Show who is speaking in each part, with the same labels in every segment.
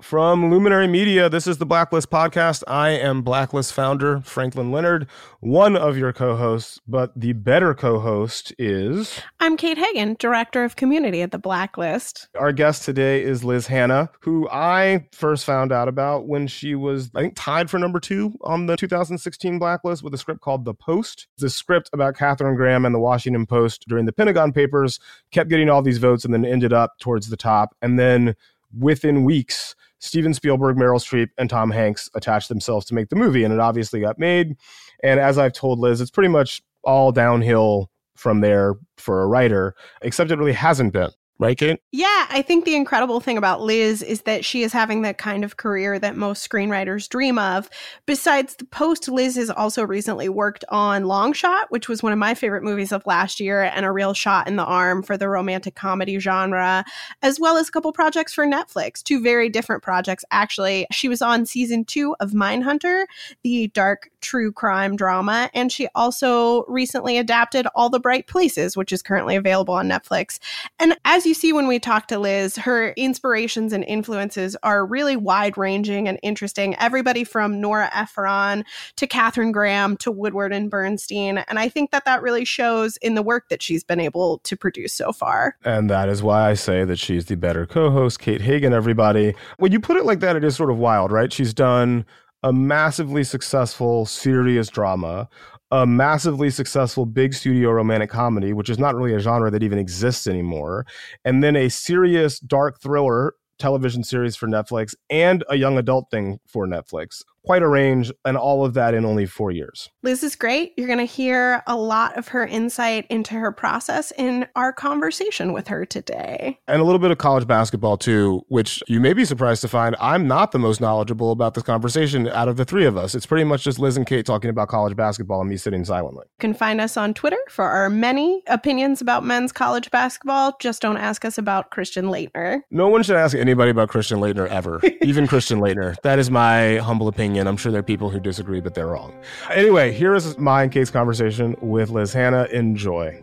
Speaker 1: From Luminary Media, this is the Blacklist Podcast. I am Blacklist founder Franklin Leonard, one of your co hosts, but the better co host is.
Speaker 2: I'm Kate Hagen, Director of Community at the Blacklist.
Speaker 1: Our guest today is Liz Hannah, who I first found out about when she was, I think, tied for number two on the 2016 Blacklist with a script called The Post. The script about Katharine Graham and the Washington Post during the Pentagon Papers kept getting all these votes and then ended up towards the top. And then within weeks, Steven Spielberg, Meryl Streep, and Tom Hanks attached themselves to make the movie, and it obviously got made. And as I've told Liz, it's pretty much all downhill from there for a writer, except it really hasn't been right, Kate?
Speaker 2: Yeah, I think the incredible thing about Liz is that she is having the kind of career that most screenwriters dream of. Besides the post, Liz has also recently worked on Long Shot, which was one of my favorite movies of last year and a real shot in the arm for the romantic comedy genre, as well as a couple projects for Netflix, two very different projects, actually. She was on season two of Mindhunter, the dark true crime drama, and she also recently adapted All the Bright Places, which is currently available on Netflix. And as you see when we talk to Liz, her inspirations and influences are really wide ranging and interesting. Everybody from Nora Ephron to Katharine Graham to Woodward and Bernstein. And I think that that really shows in the work that she's been able to produce so far.
Speaker 1: And that is why I say that she's the better co host, Kate Hagen, everybody. When you put it like that, it is sort of wild, right? She's done a massively successful, serious drama, a massively successful big studio romantic comedy, which is not really a genre that even exists anymore, and then a serious dark thriller television series for Netflix and a young adult thing for Netflix quite a range, and all of that in only four years.
Speaker 2: Liz is great. You're going to hear a lot of her insight into her process in our conversation with her today.
Speaker 1: And a little bit of college basketball, too, which you may be surprised to find I'm not the most knowledgeable about this conversation out of the three of us. It's pretty much just Liz and Kate talking about college basketball and me sitting silently.
Speaker 2: You can find us on Twitter for our many opinions about men's college basketball. Just don't ask us about Christian Laettner.
Speaker 1: No one should ask anybody about Christian Laettner ever, even Christian Laettner. That is my humble opinion opinion. I'm sure there are people who disagree, but they're wrong. Anyway, here is my and Kate's conversation with Liz Hannah. Enjoy.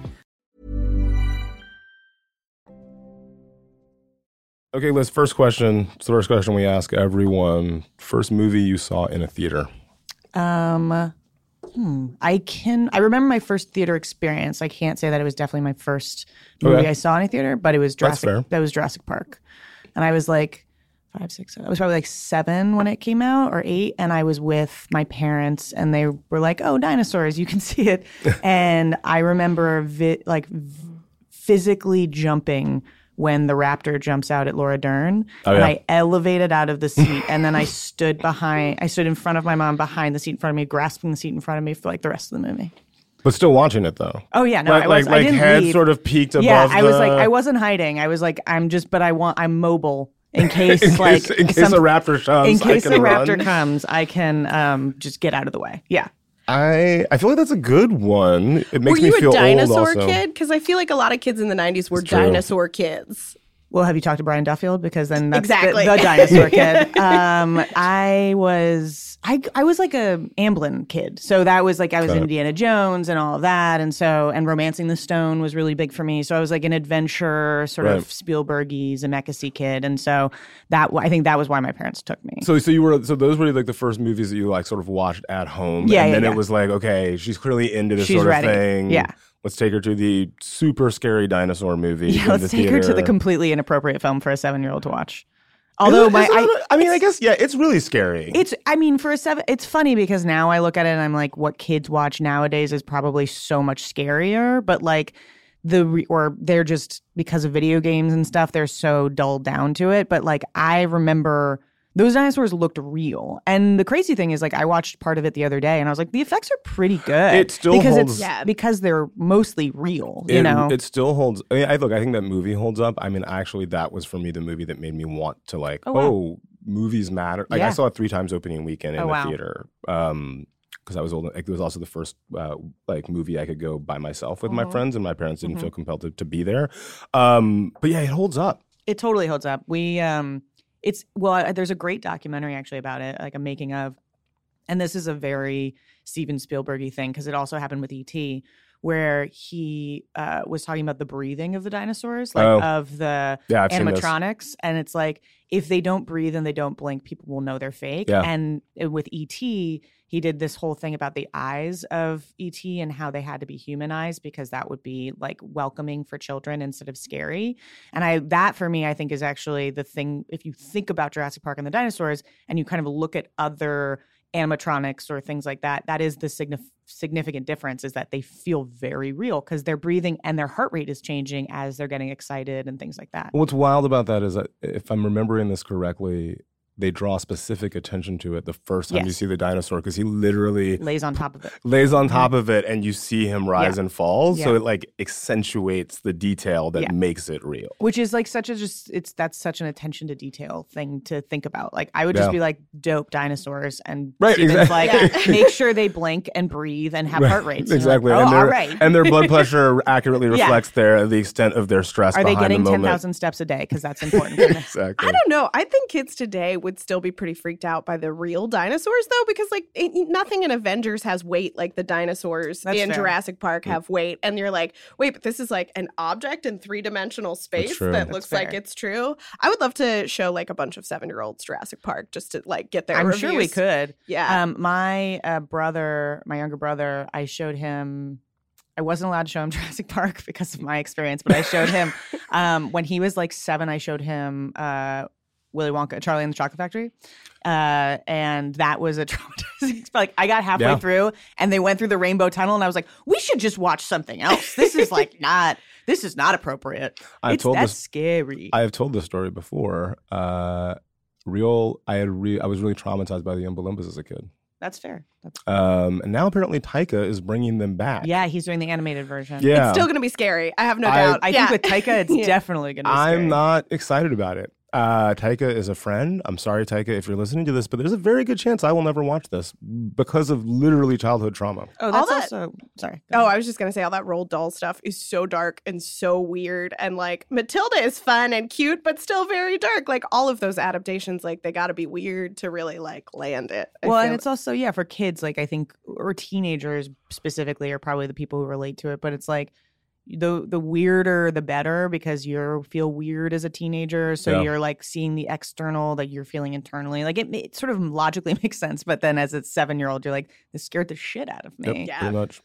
Speaker 1: Okay, Liz, first question. It's the first question we ask everyone. First movie you saw in a theater?
Speaker 3: Um, hmm, I can. I remember my first theater experience. I can't say that it was definitely my first movie
Speaker 1: Okay.
Speaker 3: I saw in a theater, but it was Jurassic. That was Jurassic Park, and I was like five, six. I was probably like seven when it came out, or eight, and I was with my parents, and they were like, "Oh, dinosaurs! You can see it." and I remember vi- like v- physically jumping. When the raptor jumps out at Laura Dern,
Speaker 1: Oh,
Speaker 3: and
Speaker 1: yeah.
Speaker 3: I elevated out of the seat, and then I stood behind. I stood in front of my mom, behind the seat in front of me, grasping the seat in front of me for like the rest of the movie.
Speaker 1: But still watching it though.
Speaker 3: Oh yeah, no,
Speaker 1: like
Speaker 3: I was.
Speaker 1: like,
Speaker 3: I
Speaker 1: like
Speaker 3: didn't
Speaker 1: head
Speaker 3: leave.
Speaker 1: sort of peeked above.
Speaker 3: yeah, I was like, I wasn't hiding. I was like, I'm just, but I want, I'm mobile in case,
Speaker 1: in
Speaker 3: like,
Speaker 1: case, in case
Speaker 3: some-
Speaker 1: a raptor comes.
Speaker 3: in case
Speaker 1: I
Speaker 3: the
Speaker 1: can
Speaker 3: raptor
Speaker 1: run.
Speaker 3: comes, I can um just get out of the way. Yeah.
Speaker 1: I I feel like that's a good one. It makes
Speaker 2: were you
Speaker 1: me feel
Speaker 2: a dinosaur
Speaker 1: old also.
Speaker 2: kid? Because I feel like a lot of kids in the 90s were dinosaur kids.
Speaker 3: Well, have you talked to Brian Duffield? Because then that's
Speaker 2: Exactly.
Speaker 3: the, the dinosaur kid. Um, I was I I was like a Amblin kid, so that was like I was
Speaker 1: Got it.
Speaker 3: Indiana Jones and all of that, and so and Romancing the Stone was really big for me. So I was like an adventure sort
Speaker 1: Right.
Speaker 3: of Spielbergy Zemeckis I kid, and so that I think that was why my parents took me.
Speaker 1: So, so you were so those were like the first movies that you like sort of watched at home.
Speaker 3: Yeah,
Speaker 1: and
Speaker 3: yeah,
Speaker 1: then
Speaker 3: yeah.
Speaker 1: it was like, okay, she's clearly into this
Speaker 3: She's
Speaker 1: sort
Speaker 3: ready.
Speaker 1: of thing.
Speaker 3: Yeah.
Speaker 1: Let's take her to the super scary dinosaur movie.
Speaker 3: yeah, let's
Speaker 1: the
Speaker 3: take her to the completely inappropriate film for a seven year old to watch. Although my
Speaker 1: is it a
Speaker 3: I,
Speaker 1: mean, I guess yeah, it's really scary.
Speaker 3: It's, I mean, for a seven, it's funny because now I look at it and I'm like, what kids watch nowadays is probably so much scarier, but like the, re- or they're just, because of video games and stuff, they're so dulled down to it. But like, I remember those dinosaurs looked real. And the crazy thing is, like, I watched part of it the other day and I was like, the effects are pretty good.
Speaker 1: It still
Speaker 3: because
Speaker 1: holds-
Speaker 3: it's,
Speaker 2: Yeah.
Speaker 3: because they're mostly real, you
Speaker 1: it,
Speaker 3: know?
Speaker 1: it still holds. I, mean, I look. I think that movie holds up. I mean, actually, that was for me the movie that made me want to like.
Speaker 3: Oh,
Speaker 1: Oh, movies matter. Like I saw it three times opening weekend in
Speaker 3: Oh,
Speaker 1: the
Speaker 3: wow.
Speaker 1: theater. Um, because I was old. Like, it was also the first uh, like movie I could go by myself with my
Speaker 3: Mhm.
Speaker 1: friends, and my parents didn't
Speaker 3: Mhm.
Speaker 1: feel compelled to, to be there. Um, but yeah, it holds up.
Speaker 3: It totally holds up. We um it's well I, there's a great documentary actually about it, like a making of. And this is a very Steven Spielbergy thing because it also happened with ET where he uh, was talking about the breathing of the dinosaurs, like
Speaker 1: Oh.
Speaker 3: of the
Speaker 1: Yeah, I've seen this.
Speaker 3: animatronics and it's like if they don't breathe and they don't blink people will know they're fake
Speaker 1: Yeah.
Speaker 3: and uh, with et he did this whole thing about the eyes of et and how they had to be humanized because that would be like welcoming for children instead of scary and i that for me i think is actually the thing if you think about jurassic park and the dinosaurs and you kind of look at other animatronics or things like that that is the signif- significant difference is that they feel very real because they're breathing and their heart rate is changing as they're getting excited and things like that.
Speaker 1: What's wild about that is that if I'm remembering this correctly, they draw specific attention to it the first time you see the dinosaur because he literally
Speaker 3: lays on top of it
Speaker 1: lays on top mm-hmm. of it and you see him rise and fall. So it like accentuates the detail that
Speaker 3: Yeah.
Speaker 1: makes it real.
Speaker 3: which is like such a just it's that's such an attention to detail thing to think about like i would just
Speaker 1: Yeah.
Speaker 3: be like dope dinosaurs and
Speaker 1: Right,
Speaker 3: Steven's
Speaker 1: exactly.
Speaker 3: like
Speaker 2: Yeah.
Speaker 3: make sure they blink and breathe and have
Speaker 1: Right,
Speaker 3: heart rates And
Speaker 1: Exactly.
Speaker 3: like,
Speaker 1: and,
Speaker 3: oh,
Speaker 1: their,
Speaker 3: all right
Speaker 1: and their blood pressure accurately
Speaker 3: Yeah.
Speaker 1: reflects their the extent of their stress
Speaker 3: are they getting
Speaker 1: the
Speaker 3: 10000 steps a day because that's important
Speaker 1: exactly.
Speaker 2: I don't know. I think kids today would still be pretty freaked out by the real dinosaurs, though, because like nothing in Avengers has weight like the dinosaurs
Speaker 3: That's
Speaker 2: in
Speaker 3: fair.
Speaker 2: Jurassic Park have weight, and you're like, wait, but this is like an object in three dimensional space that
Speaker 3: That's
Speaker 2: looks like it's true. I would love to show like a bunch of seven year olds Jurassic Park just to like get their.
Speaker 3: i'm sure we could
Speaker 2: Yeah.
Speaker 3: um my uh, brother my younger brother i showed him I wasn't allowed to show him Jurassic Park because of my experience, but I showed him um, when he was like seven. I showed him uh, Willy Wonka, Charlie and the Chocolate Factory, uh, and that was a traumatizing. Like I got halfway
Speaker 1: Yeah.
Speaker 3: through, and they went through the rainbow tunnel, and I was like, "We should just watch something else. This is like not. This is not appropriate.
Speaker 1: I
Speaker 3: it's
Speaker 1: told
Speaker 3: that's
Speaker 1: this
Speaker 3: scary.
Speaker 1: I have told this story before. Uh, real, I had re- I was really traumatized by the Oompa as a kid.
Speaker 3: that's fair. That's
Speaker 1: Um, and now apparently Taika is bringing them back.
Speaker 3: yeah. He's doing the animated version.
Speaker 1: yeah.
Speaker 2: It's still going to be scary. I have no
Speaker 1: I-
Speaker 2: doubt.
Speaker 3: I
Speaker 2: yeah.
Speaker 3: think with Taika, it's
Speaker 2: Yeah.
Speaker 3: definitely going to. be
Speaker 1: I'm
Speaker 3: scary.
Speaker 1: not excited about it. Uh, Taika is a friend. I'm sorry, Taika, if you're listening to this, but there's a very good chance I will never watch this because of literally childhood trauma.
Speaker 3: Oh, that's
Speaker 2: that-
Speaker 3: also sorry.
Speaker 2: Oh, I was just gonna say all that Roald Dahl stuff is so dark and so weird, and like Matilda is fun and cute, but still very dark. Like all of those adaptations, like they got to be weird to really like land it. I
Speaker 3: well, and
Speaker 2: feel.
Speaker 3: it's also yeah for kids. Like I think or teenagers specifically are probably the people who relate to it. But it's like the the weirder the better because you feel weird as a teenager, so
Speaker 1: Yeah.
Speaker 3: you're like seeing the external that you're feeling internally. Like it, it sort of logically makes sense, but then as a seven year old, you're like this scared the shit out of
Speaker 1: Yep,
Speaker 3: me.
Speaker 2: Yeah.
Speaker 1: pretty much.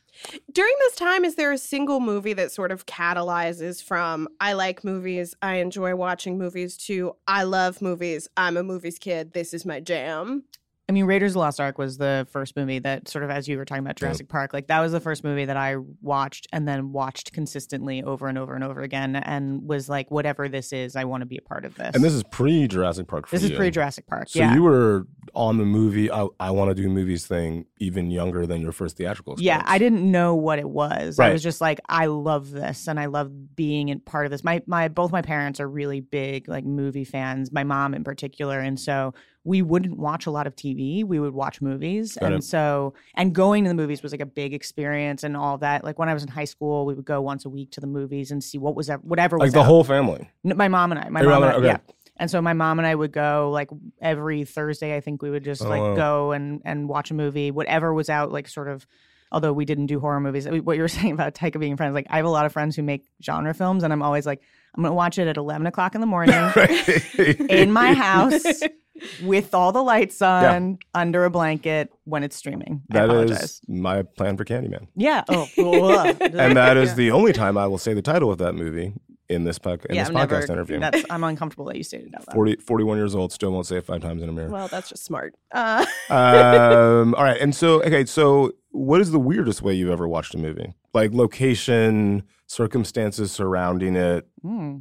Speaker 2: during this time, is there a single movie that sort of catalyzes from I like movies, I enjoy watching movies to I love movies, I'm a movies kid, this is my jam.
Speaker 3: I mean, Raiders of the Lost Ark was the first movie that sort of, as you were talking about Jurassic Park, like that was the first movie that I watched and then watched consistently over and over and over again, and was like, whatever this is, I want to be a part of this.
Speaker 1: And this is pre Jurassic Park. For
Speaker 3: this is pre Jurassic Park.
Speaker 1: So
Speaker 3: yeah,
Speaker 1: you were on the movie. I, I want to do movies thing even younger than your first theatrical.
Speaker 3: yeah. I didn't know what it was. I was just like, I love this, and I love being in part of this. My my both my parents are really big like movie fans. My mom in particular, and so we wouldn't watch a lot of TV. We would watch movies.
Speaker 1: Got
Speaker 3: and
Speaker 1: it.
Speaker 3: so, and going to the movies was like a big experience and all that. Like when I was in high school, we would go once a week to the movies and see what was, ev- whatever was
Speaker 1: Like the
Speaker 3: out.
Speaker 1: whole family.
Speaker 3: My mom and I. My
Speaker 1: Your
Speaker 3: mom and I,
Speaker 1: okay.
Speaker 3: yeah. And so my mom and I would go like every Thursday. I think we would just
Speaker 1: Oh,
Speaker 3: like
Speaker 1: wow.
Speaker 3: go and and watch a movie, whatever was out. Like sort of, although we didn't do horror movies. I mean, What you were saying about Taika being friends, like I have a lot of friends who make genre films, and I'm always like, I'm gonna watch it at 11 o'clock in the morning in my house with all the lights on, under a blanket when it's streaming. I
Speaker 1: That
Speaker 3: apologize.
Speaker 1: is my plan for Candyman.
Speaker 3: yeah. Oh.
Speaker 1: And that is the only time I will say the title of that movie in this, po- in
Speaker 3: yeah.
Speaker 1: this podcast
Speaker 3: never.
Speaker 1: interview.
Speaker 3: That's I'm uncomfortable that you stated out loud.
Speaker 1: 40, 41 years old, still won't say it five times in a mirror.
Speaker 2: Well, that's just smart. Uh,
Speaker 1: um, all right. And so, okay, so what is the weirdest way you've ever watched a movie? Like location, circumstances surrounding it.
Speaker 3: Hmm.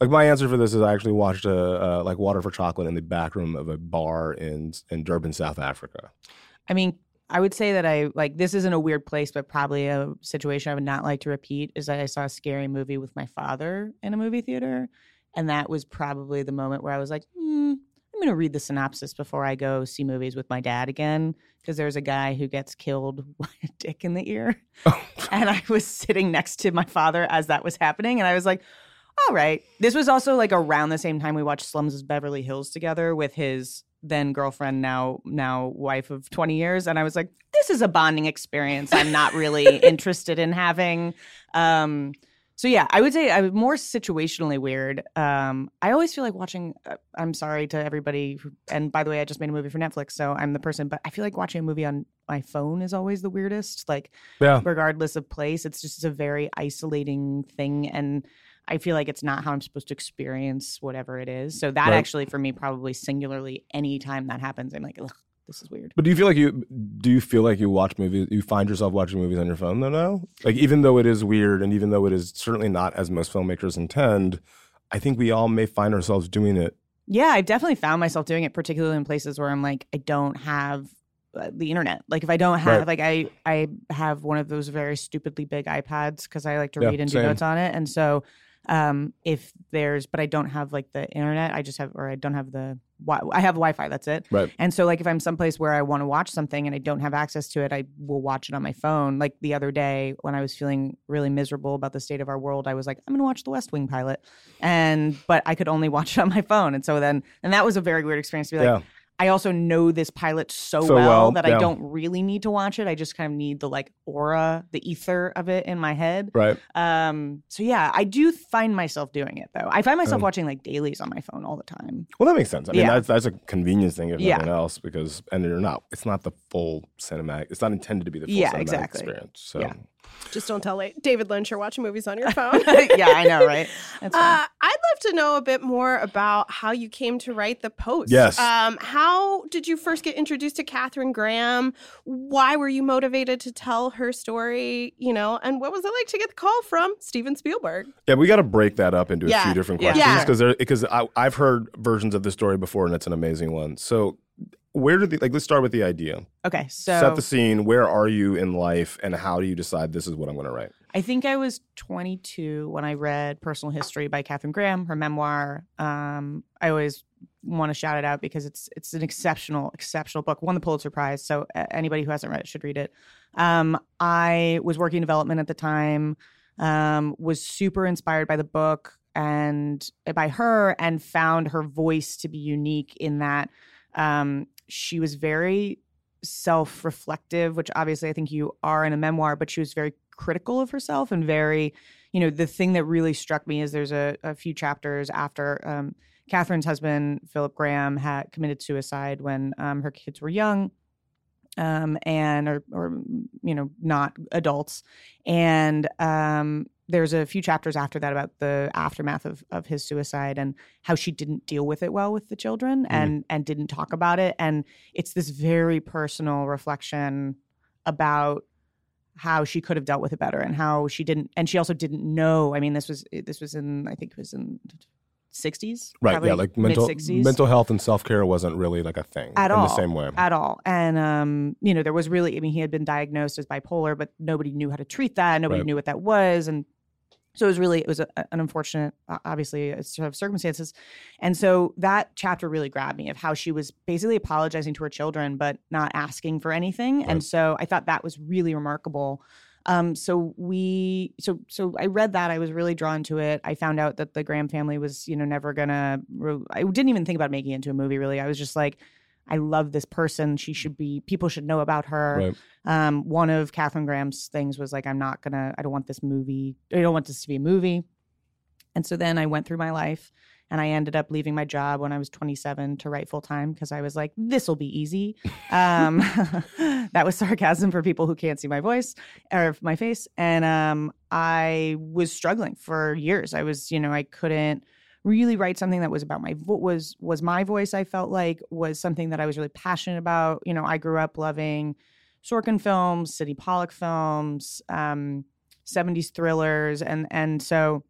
Speaker 1: Like my answer for this is I actually watched a uh, like Water for Chocolate in the back room of a bar in in Durban, South Africa.
Speaker 3: I mean, I would say that I like this isn't a weird place, but probably a situation I would not like to repeat is that I saw a scary movie with my father in a movie theater. And that was probably the moment where I was like, hmm, I'm going to read the synopsis before I go see movies with my dad again. Because there's a guy who gets killed by a dick in the ear. and I was sitting next to my father as that was happening. And I was like, all right. This was also like around the same time we watched Slums of Beverly Hills together with his then girlfriend, now now wife of 20 years. And I was like, this is a bonding experience I'm not really interested in having. Um, so yeah, I would say I'm more situationally weird. Um, I always feel like watching. Uh, I'm sorry to everybody, who, and by the way, I just made a movie for Netflix, so I'm the person. But I feel like watching a movie on my phone is always the weirdest. Like
Speaker 1: Yeah.
Speaker 3: regardless of place. It's just a very isolating thing. And I feel like it's not how I'm supposed to experience whatever it is. So that
Speaker 1: Right.
Speaker 3: actually, for me, probably singularly, anytime that happens, I'm like, Ugh, this is weird.
Speaker 1: But do you feel like you do you feel like you watch movies you find yourself watching movies on your phone though now? Like even though it is weird and even though it is certainly not as most filmmakers intend, I think we all may find ourselves doing it.
Speaker 3: Yeah, I've definitely found myself doing it, particularly in places where I'm like, I don't have uh, the internet. Like if I don't have,
Speaker 1: Right.
Speaker 3: like I, I have one of those very stupidly big iPads because I like to
Speaker 1: Yeah,
Speaker 3: read and
Speaker 1: same.
Speaker 3: do notes on it. And so, um, if there's, but I don't have like the internet, I just have, or I don't have the, I have Wi-Fi. That's it.
Speaker 1: Right.
Speaker 3: And so, like, if I'm someplace where I want to watch something and I don't have access to it, I will watch it on my phone. Like the other day when I was feeling really miserable about the state of our world, I was like, I'm going to watch the West Wing pilot, and but I could only watch it on my phone. And so then, and that was a very weird experience to be like,
Speaker 1: yeah.
Speaker 3: I also know this pilot so,
Speaker 1: So
Speaker 3: well,
Speaker 1: well,
Speaker 3: that
Speaker 1: yeah.
Speaker 3: I don't really need to watch it. I just kind of need the like aura, the ether of it in my head.
Speaker 1: Right.
Speaker 3: Um, so yeah, I do find myself doing it though. I find myself
Speaker 1: Um,
Speaker 3: watching like dailies on my phone all the time.
Speaker 1: Well, that makes sense. I mean,
Speaker 3: Yeah.
Speaker 1: that's that's a convenience thing if
Speaker 3: Yeah.
Speaker 1: nothing else, because and you're not. It's not the full cinematic. It's not intended to be the full
Speaker 3: Yeah,
Speaker 1: cinematic
Speaker 3: exactly.
Speaker 1: experience. So
Speaker 3: Yeah.
Speaker 2: Just don't tell La- David Lynch you're watching movies on your phone.
Speaker 3: yeah, I know, right?
Speaker 2: Uh, I'd love to know a bit more about how you came to write the post.
Speaker 1: Yes.
Speaker 2: Um, how did you first get introduced to Katharine Graham? Why were you motivated to tell her story? You know, and what was it like to get the call from Steven Spielberg?
Speaker 1: yeah, we got to break that up into a few different
Speaker 3: Yeah.
Speaker 1: questions
Speaker 2: Yeah.
Speaker 1: because because I've heard versions of the story before, and it's an amazing one. So, where did the like? Let's start with the idea.
Speaker 3: okay, so
Speaker 1: Set the scene. Where are you in life, and how do you decide this is what I'm going to write?
Speaker 3: I think I was 22 when I read Personal History by Katharine Graham, her memoir. Um, I always want to shout it out because it's it's an exceptional, exceptional book. Won the Pulitzer Prize, so anybody who hasn't read it should read it. Um, I was working in development at the time. Um, was super inspired by the book and by her, and found her voice to be unique in that um, she was very self-reflective, which obviously I think you are in a memoir, but she was very critical of herself and very, you know, the thing that really struck me is there's a, a few chapters after um, Katharine's husband, Philip Graham, had committed suicide when um, her kids were young. Um, and or, or you know not adults. And um, there's a few chapters after that about the aftermath of, of his suicide and how she didn't deal with it well with the children and and didn't talk about it. And it's this very personal reflection about how she could have dealt with it better and how she didn't and she also didn't know i mean this was this was in i think it was in 60s
Speaker 1: Right. yeah. Like mental
Speaker 3: mid-60s
Speaker 1: mental health and self care wasn't really like a thing
Speaker 3: At
Speaker 1: in
Speaker 3: all.
Speaker 1: the same way.
Speaker 3: at all. And um, you know, there was really I mean, he had been diagnosed as bipolar, but nobody knew how to treat that. Nobody
Speaker 1: Right.
Speaker 3: knew what that was. And So it was really it was a, an unfortunate, obviously, set of circumstances, and so that chapter really grabbed me of how she was basically apologizing to her children but not asking for anything, and so I thought that was really remarkable. Um, so we, so so I read that. I was really drawn to it. I found out that the Graham family was, you know, never gonna. re- I didn't even think about making it into a movie. Really, I was just like, I love this person. She should be. People should know about her.
Speaker 1: Right.
Speaker 3: Um, one of Katharine Graham's things was like, I'm not gonna. I don't want this movie. I don't want this to be a movie. And so then I went through my life and I ended up leaving my job when I was 27 to write full time because I was like, this will be easy. Um, that was sarcasm for people who can't see my voice or my face. And um, I was struggling for years. I was, you know, I couldn't really write something that was about my vo- was was my voice. I felt like was something that I was really passionate about. You know, I grew up loving Sorkin films, Sydney Pollack films, um, 70s thrillers, and and so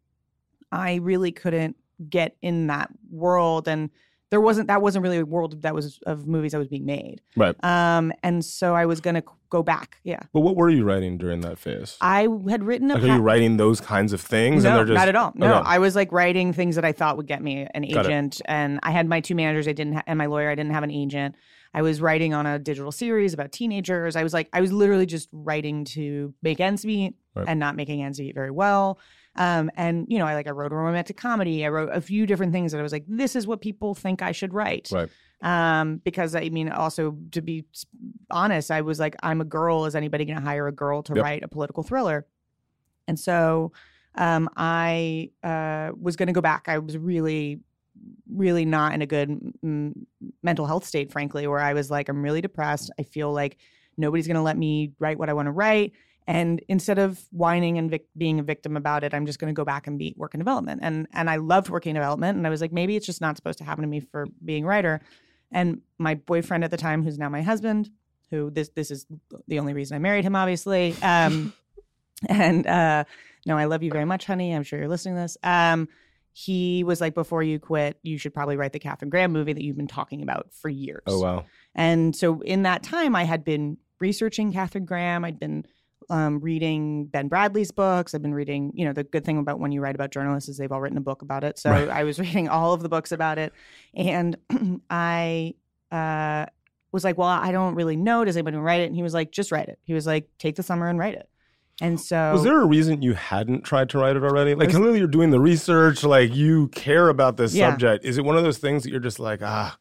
Speaker 3: I really couldn't get in that world and there wasn't that wasn't really a world that was of movies that was being made
Speaker 1: Right.
Speaker 3: um and so i was gonna go back yeah
Speaker 1: But what were you writing during that phase?
Speaker 3: i had written a
Speaker 1: Like, are you writing those kinds of things?
Speaker 3: no,
Speaker 1: and they're just
Speaker 3: not at all. No,
Speaker 1: Okay.
Speaker 3: I was like writing things that I thought would get me an agent, and I had my two managers. I didn't, ha- and my lawyer. I didn't have an agent. I was writing on a digital series about teenagers. I was like, I was literally just writing to make ends meet,
Speaker 1: Right.
Speaker 3: and not making ends meet very well. Um, and you know, I like I wrote a romantic comedy. I wrote a few different things that I was like, this is what people think I should write
Speaker 1: Right.
Speaker 3: um because i mean also to be honest i was like i'm a girl is anybody going to hire a girl to
Speaker 1: Yep.
Speaker 3: write a political thriller and so um i uh was going to go back i was really really not in a good mm, mental health state frankly where i was like i'm really depressed i feel like nobody's going to let me write what i want to write and instead of whining and vic- being a victim about it i'm just going to go back and be work in development. And and i loved working in development and i was like maybe it's just not supposed to happen to me for being a writer. And my boyfriend at the time who's now my husband who this this is the only reason i married him obviously um and uh no i love you very much honey. I'm sure you're listening to this. Um he was like before you quit you should probably write the katharine graham movie that you've been talking about for years.
Speaker 1: Oh wow.
Speaker 3: and so in that time, I had been researching Katharine Graham. I'd been um, reading Ben Bradlee's books. I've been reading, you know, the good thing about when you write about journalists is they've all written a book about it. So
Speaker 1: Right.
Speaker 3: I was reading all of the books about it. And I uh, was like, well, I don't really know. Does anybody write it? And he was like, just write it. He was like, take the summer and write it. And so
Speaker 1: Was there a reason you hadn't tried to write it already? Like
Speaker 3: There's-
Speaker 1: clearly you're doing the research, like you care about this
Speaker 3: Yeah.
Speaker 1: subject. Is it one of those things that you're just like, ah,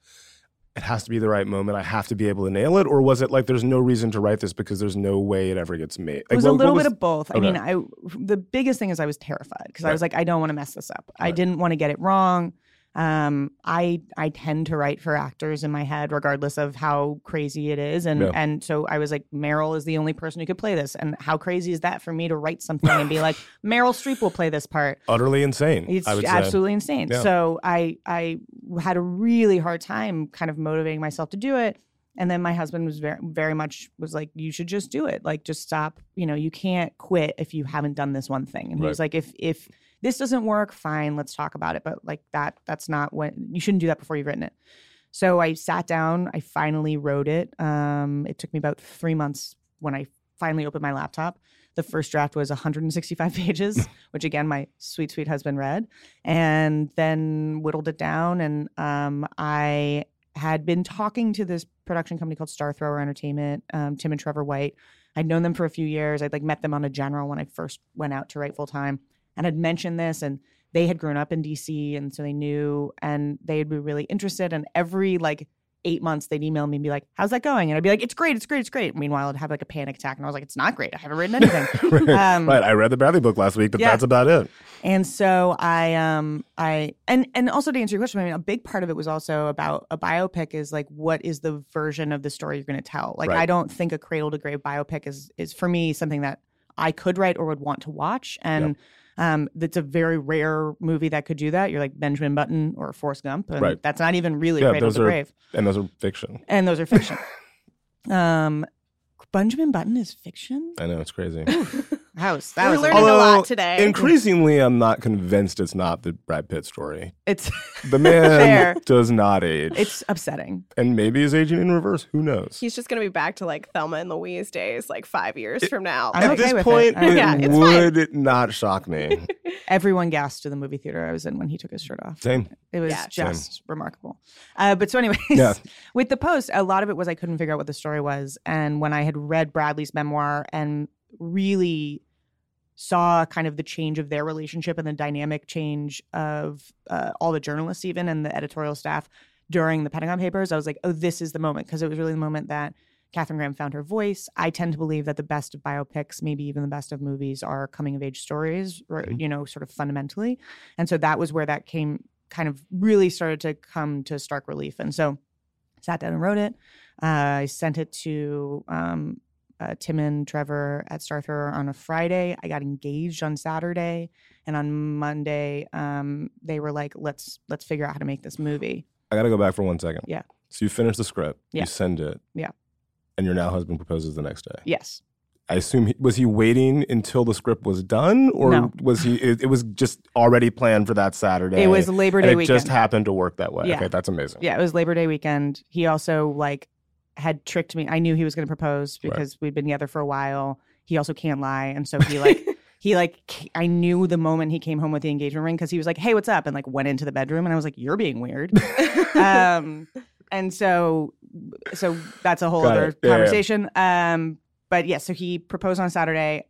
Speaker 1: it has to be the right moment. I have to be able to nail it, or was it like there's no reason to write this because there's no way it ever gets made?
Speaker 3: It was
Speaker 1: what-
Speaker 3: a little
Speaker 1: was-
Speaker 3: bit of both. I mean, I the biggest thing is I was terrified because I was like, I don't want to mess this up. I didn't want to get it wrong. Um, I I tend to write for actors in my head, regardless of how crazy it is, and
Speaker 1: Yeah.
Speaker 3: and so I was like, Meryl is the only person who could play this, and how crazy is that for me to write something and be like, Meryl Streep will play this part?
Speaker 1: utterly insane.
Speaker 3: It's
Speaker 1: would say.
Speaker 3: absolutely insane.
Speaker 1: Yeah.
Speaker 3: So I I had a really hard time kind of motivating myself to do it. And then my husband was very very much was like, you should just do it. Like just stop. You know, you can't quit if you haven't done this one thing. And he was like, if if this doesn't work, fine, let's talk about it. But like that that's not when you shouldn't do that before you've written it. So I sat down, I finally wrote it. Um, it took me about three months when I finally opened my laptop. The first draft was 165 pages, which again, my sweet, sweet husband read, and then whittled it down. And um, I had been talking to this production company called Star Thrower Entertainment, um, Tim and Trevor White. I'd known them for a few years. I'd like met them on a general when I first went out to write full time, and had mentioned this, and they had grown up in DC, and so they knew, and they'd be really interested. And every like eight months, they'd email me and be like, "How's that going?" And I'd be like, "It's great, it's great, it's great." Meanwhile, I'd have like a panic attack, and I was like, "It's not great. I haven't written anything."
Speaker 1: right.
Speaker 3: Um,
Speaker 1: right. I read the Bradlee book last week, but
Speaker 3: yeah.
Speaker 1: that's about it.
Speaker 3: And so I um I and and also to answer your question, I mean a big part of it was also about a biopic is like what is the version of the story you're going to tell. Like
Speaker 1: Right.
Speaker 3: I don't think a cradle to grave biopic is is for me something that I could write or would want to watch and um that's a very rare movie that could do that. You're like Benjamin Button or Forrest Gump and
Speaker 1: Right.
Speaker 3: that's not even really
Speaker 1: Yeah,
Speaker 3: cradle
Speaker 1: those
Speaker 3: to
Speaker 1: are-
Speaker 3: grave.
Speaker 1: And those are fiction.
Speaker 3: And those are fiction. um Benjamin Button is fiction?
Speaker 1: I know it's crazy.
Speaker 3: house. That
Speaker 2: We're
Speaker 3: was
Speaker 2: learning a lot today.
Speaker 1: Increasingly, I'm not convinced it's not the Brad Pitt story.
Speaker 3: It's
Speaker 1: The man
Speaker 3: Fair.
Speaker 1: does not age.
Speaker 3: it's upsetting.
Speaker 1: and maybe is aging in reverse. Who knows?
Speaker 2: He's just going to be back to like Thelma and Louise days, like five years from now.
Speaker 3: I'm
Speaker 1: At
Speaker 3: okay
Speaker 1: this
Speaker 3: with
Speaker 1: point,
Speaker 3: it. I'm-
Speaker 1: it
Speaker 2: Yeah, it's fine.
Speaker 1: would not shock me.
Speaker 3: Everyone gasped to the movie theater I was in when he took his shirt off.
Speaker 1: Same.
Speaker 3: It was
Speaker 2: Yeah,
Speaker 3: just remarkable. Uh, but so, anyways,
Speaker 1: Yeah.
Speaker 3: with the post, a lot of it was I couldn't figure out what the story was. And when I had read Bradlee's memoir and really saw kind of the change of their relationship and the dynamic change of uh, all the journalists, even and the editorial staff during the Pentagon Papers, I was like, oh, this is the moment because it was really the moment that Katharine Graham found her voice. I tend to believe that the best of biopics, maybe even the best of movies, are coming of age stories, or,
Speaker 1: Mhm.
Speaker 3: you know, sort of fundamentally. And so that was where that came kind of really started to come to stark relief. And so sat down and wrote it. Uh, I sent it to um, uh, Tim and Trevor at Star Thrower on a Friday. I got engaged on Saturday, and on Monday, um, they were like, "Let's let's figure out how to make this movie."
Speaker 1: I got to go back for one second.
Speaker 3: Yeah.
Speaker 1: So you finish the script.
Speaker 3: Yeah.
Speaker 1: You send it.
Speaker 3: Yeah.
Speaker 1: And your now husband proposes the next day.
Speaker 3: Yes,
Speaker 1: I assume he, was he waiting until the script was done, or
Speaker 3: No.
Speaker 1: was he? It, it was just already planned for that Saturday.
Speaker 3: it was Labor Day
Speaker 1: it
Speaker 3: weekend.
Speaker 1: just happened to work that way.
Speaker 3: Yeah.
Speaker 1: Okay, that's amazing.
Speaker 3: Yeah, it was Labor Day weekend. He also like had tricked me. I knew he was going to propose
Speaker 1: Right.
Speaker 3: because we'd been together for a while. He also can't lie, and so he like he like I knew the moment he came home with the engagement ring because he was like, "Hey, what's up?" and like went into the bedroom, and I was like, "You're being weird." um, and so so that's a whole
Speaker 1: Got
Speaker 3: other
Speaker 1: it. Yeah, yeah.
Speaker 3: conversation. Um, but yeah, so he proposed on Saturday,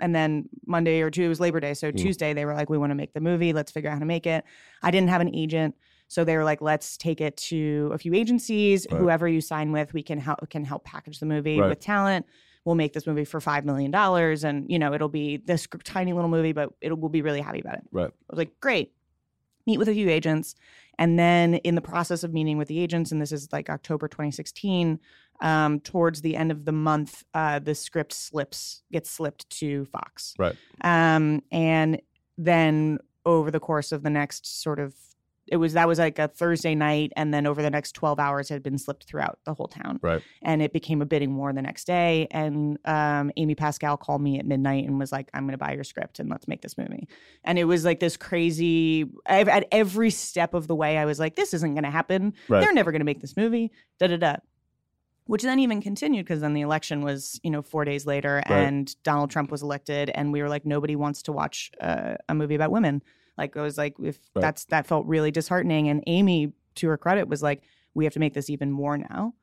Speaker 3: and then Monday or Tuesday was Labor Day. So
Speaker 1: Mm.
Speaker 3: Tuesday they were like, "We want to make the movie. Let's figure out how to make it." I didn't have an agent. So they were like, let's take it to a few agencies.
Speaker 1: Right.
Speaker 3: Whoever you sign with, we can help can help package the movie
Speaker 1: Right.
Speaker 3: with talent. We'll make this movie for five million dollars, and you know it'll be this tiny little movie, but it we'll be really happy about it.
Speaker 1: Right.
Speaker 3: I was like, great. Meet with a few agents, and then in the process of meeting with the agents, and this is like October 2016. Um, towards the end of the month, uh, the script slips gets slipped to Fox.
Speaker 1: Right.
Speaker 3: Um, and then over the course of the next sort of it was that was like a Thursday night, and then over the next twelve hours it had been slipped throughout the whole town,
Speaker 1: Right.
Speaker 3: and it became a bidding war the next day. And um, Amy Pascal called me at midnight and was like, "I'm going to buy your script and let's make this movie." And it was like this crazy. I've, at every step of the way, I was like, "This isn't going to happen.
Speaker 1: Right.
Speaker 3: They're never going to make this movie." Da da da. Which then even continued because then the election was, you know, four days later,
Speaker 1: Right.
Speaker 3: and Donald Trump was elected, and we were like, nobody wants to watch uh, a movie about women. Like it was like if
Speaker 1: Right.
Speaker 3: that's that felt really disheartening. And Amy, to her credit, was like, we have to make this even more now.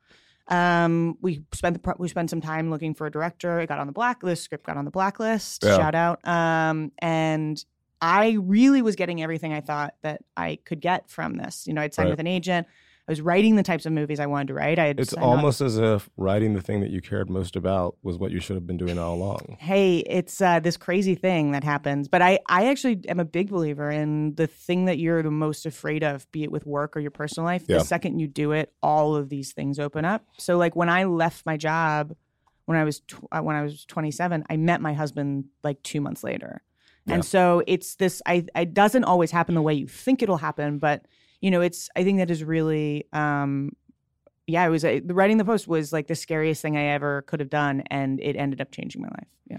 Speaker 3: Um, we spent the, we spent some time looking for a director. It got on the blacklist. Script got on the blacklist.
Speaker 1: Yeah.
Speaker 3: Shout out. Um, and I really was getting everything I thought that I could get from this. You know, I'd signed
Speaker 1: Right.
Speaker 3: with an agent. I was writing the types of movies I wanted to write. I had
Speaker 1: It's almost as if writing the thing that you cared most about was what you should have been doing all along.
Speaker 3: hey, it's uh, this crazy thing that happens. But I, I actually am a big believer in the thing that you're the most afraid of, be it with work or your personal life.
Speaker 1: Yeah.
Speaker 3: The second you do it, all of these things open up. So, like when I left my job when I was tw- uh, when I was 27, I met my husband like two months later.
Speaker 1: Yeah.
Speaker 3: And so it's this. I it doesn't always happen the way you think it'll happen, but you know, it's. I think that is really. um yeah, it was uh, writing the post was like the scariest thing I ever could have done, and it ended up changing my life. Yeah.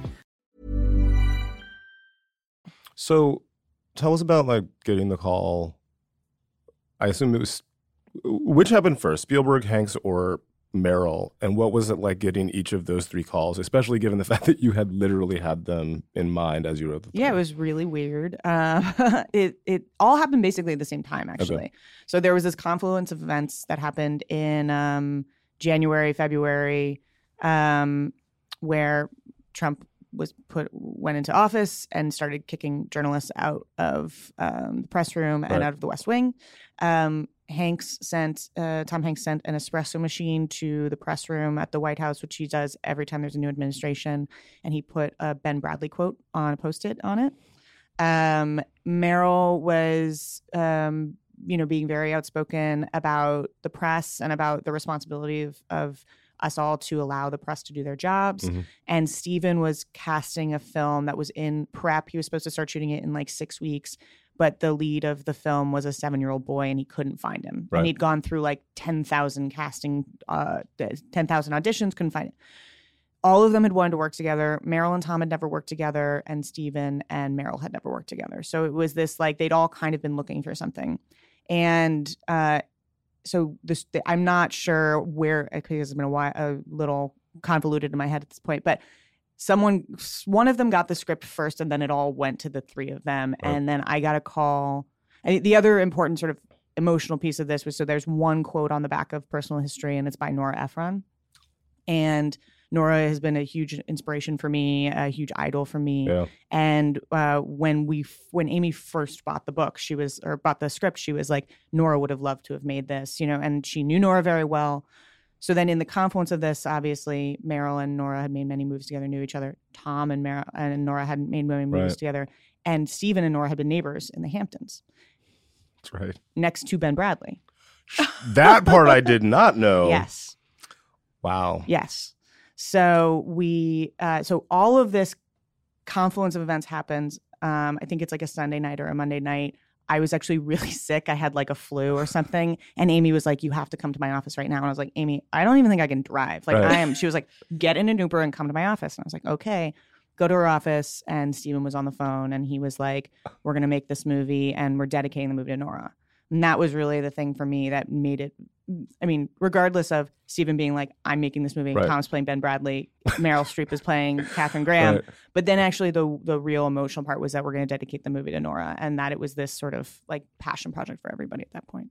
Speaker 1: So tell us about like getting the call. I assume it was which happened first, Spielberg, Hanks, or Meryl, and what was it like getting each of those three calls, especially given the fact that you had literally had them in mind as you wrote the.
Speaker 3: Yeah, it was really weird. Uh, it it all happened basically at the same time, actually.
Speaker 1: Okay.
Speaker 3: So there was this confluence of events that happened in um, January, February, um, where Trump was put went into office and started kicking journalists out of um, the press room and
Speaker 1: Right.
Speaker 3: out of the West Wing. Um, Hanks sent uh, Tom Hanks sent an espresso machine to the press room at the White House, which he does every time there's a new administration, and he put a Ben Bradlee quote on a post-it on it. Um, Meryl was, um, you know, being very outspoken about the press and about the responsibility of, of us all to allow the press to do their jobs.
Speaker 1: Mhm.
Speaker 3: And Steven was casting a film that was in prep. He was supposed to start shooting it in like six weeks, but the lead of the film was a seven year old boy and he couldn't find him.
Speaker 1: Right.
Speaker 3: And he'd gone through like 10,000 casting, uh, 10,000 auditions, couldn't find it. All of them had wanted to work together. Meryl and Tom had never worked together, and Steven and Meryl had never worked together. So it was this like they'd all kind of been looking for something. And uh, so this, I'm not sure where, because it's been a, while, a little convoluted in my head at this point, but someone one of them got the script first and then it all went to the three of them
Speaker 1: Right.
Speaker 3: and then i got a call I, the other important sort of emotional piece of this was so there's one quote on the back of personal history and it's by nora ephron and nora has been a huge inspiration for me a huge idol for me
Speaker 1: Yeah.
Speaker 3: and uh, when we f- when amy first bought the book she was or bought the script she was like nora would have loved to have made this you know and she knew nora very well so then in the confluence of this obviously meryl and nora had made many movies together knew each other tom and Meryl and nora hadn't made many movies
Speaker 1: Right.
Speaker 3: together and steven and nora had been neighbors in the hamptons
Speaker 1: That's right.
Speaker 3: next to ben bradlee
Speaker 1: That part I did not know.
Speaker 3: yes
Speaker 1: Wow.
Speaker 3: Yes. So we, uh, so all of this confluence of events happens. Um, I think it's like a Sunday night or a Monday night. I was actually really sick. I had like a flu or something. And Amy was like, You have to come to my office right now. And I was like, Amy, I don't even think I can drive. Like,
Speaker 1: Right.
Speaker 3: I am. She was like, Get in an Uber and come to my office. And I was like, Okay. Go to her office. And Steven was on the phone and he was like, We're going to make this movie and we're dedicating the movie to Nora. And that was really the thing for me that made it. I mean, regardless of Steven being like, I'm making this movie,
Speaker 1: Right.
Speaker 3: Tom's playing Ben Bradlee, Meryl Streep is playing Katharine Graham.
Speaker 1: Right.
Speaker 3: But then actually the the real emotional part was that we're going to dedicate the movie to Nora and that it was this sort of like passion project for everybody at that point.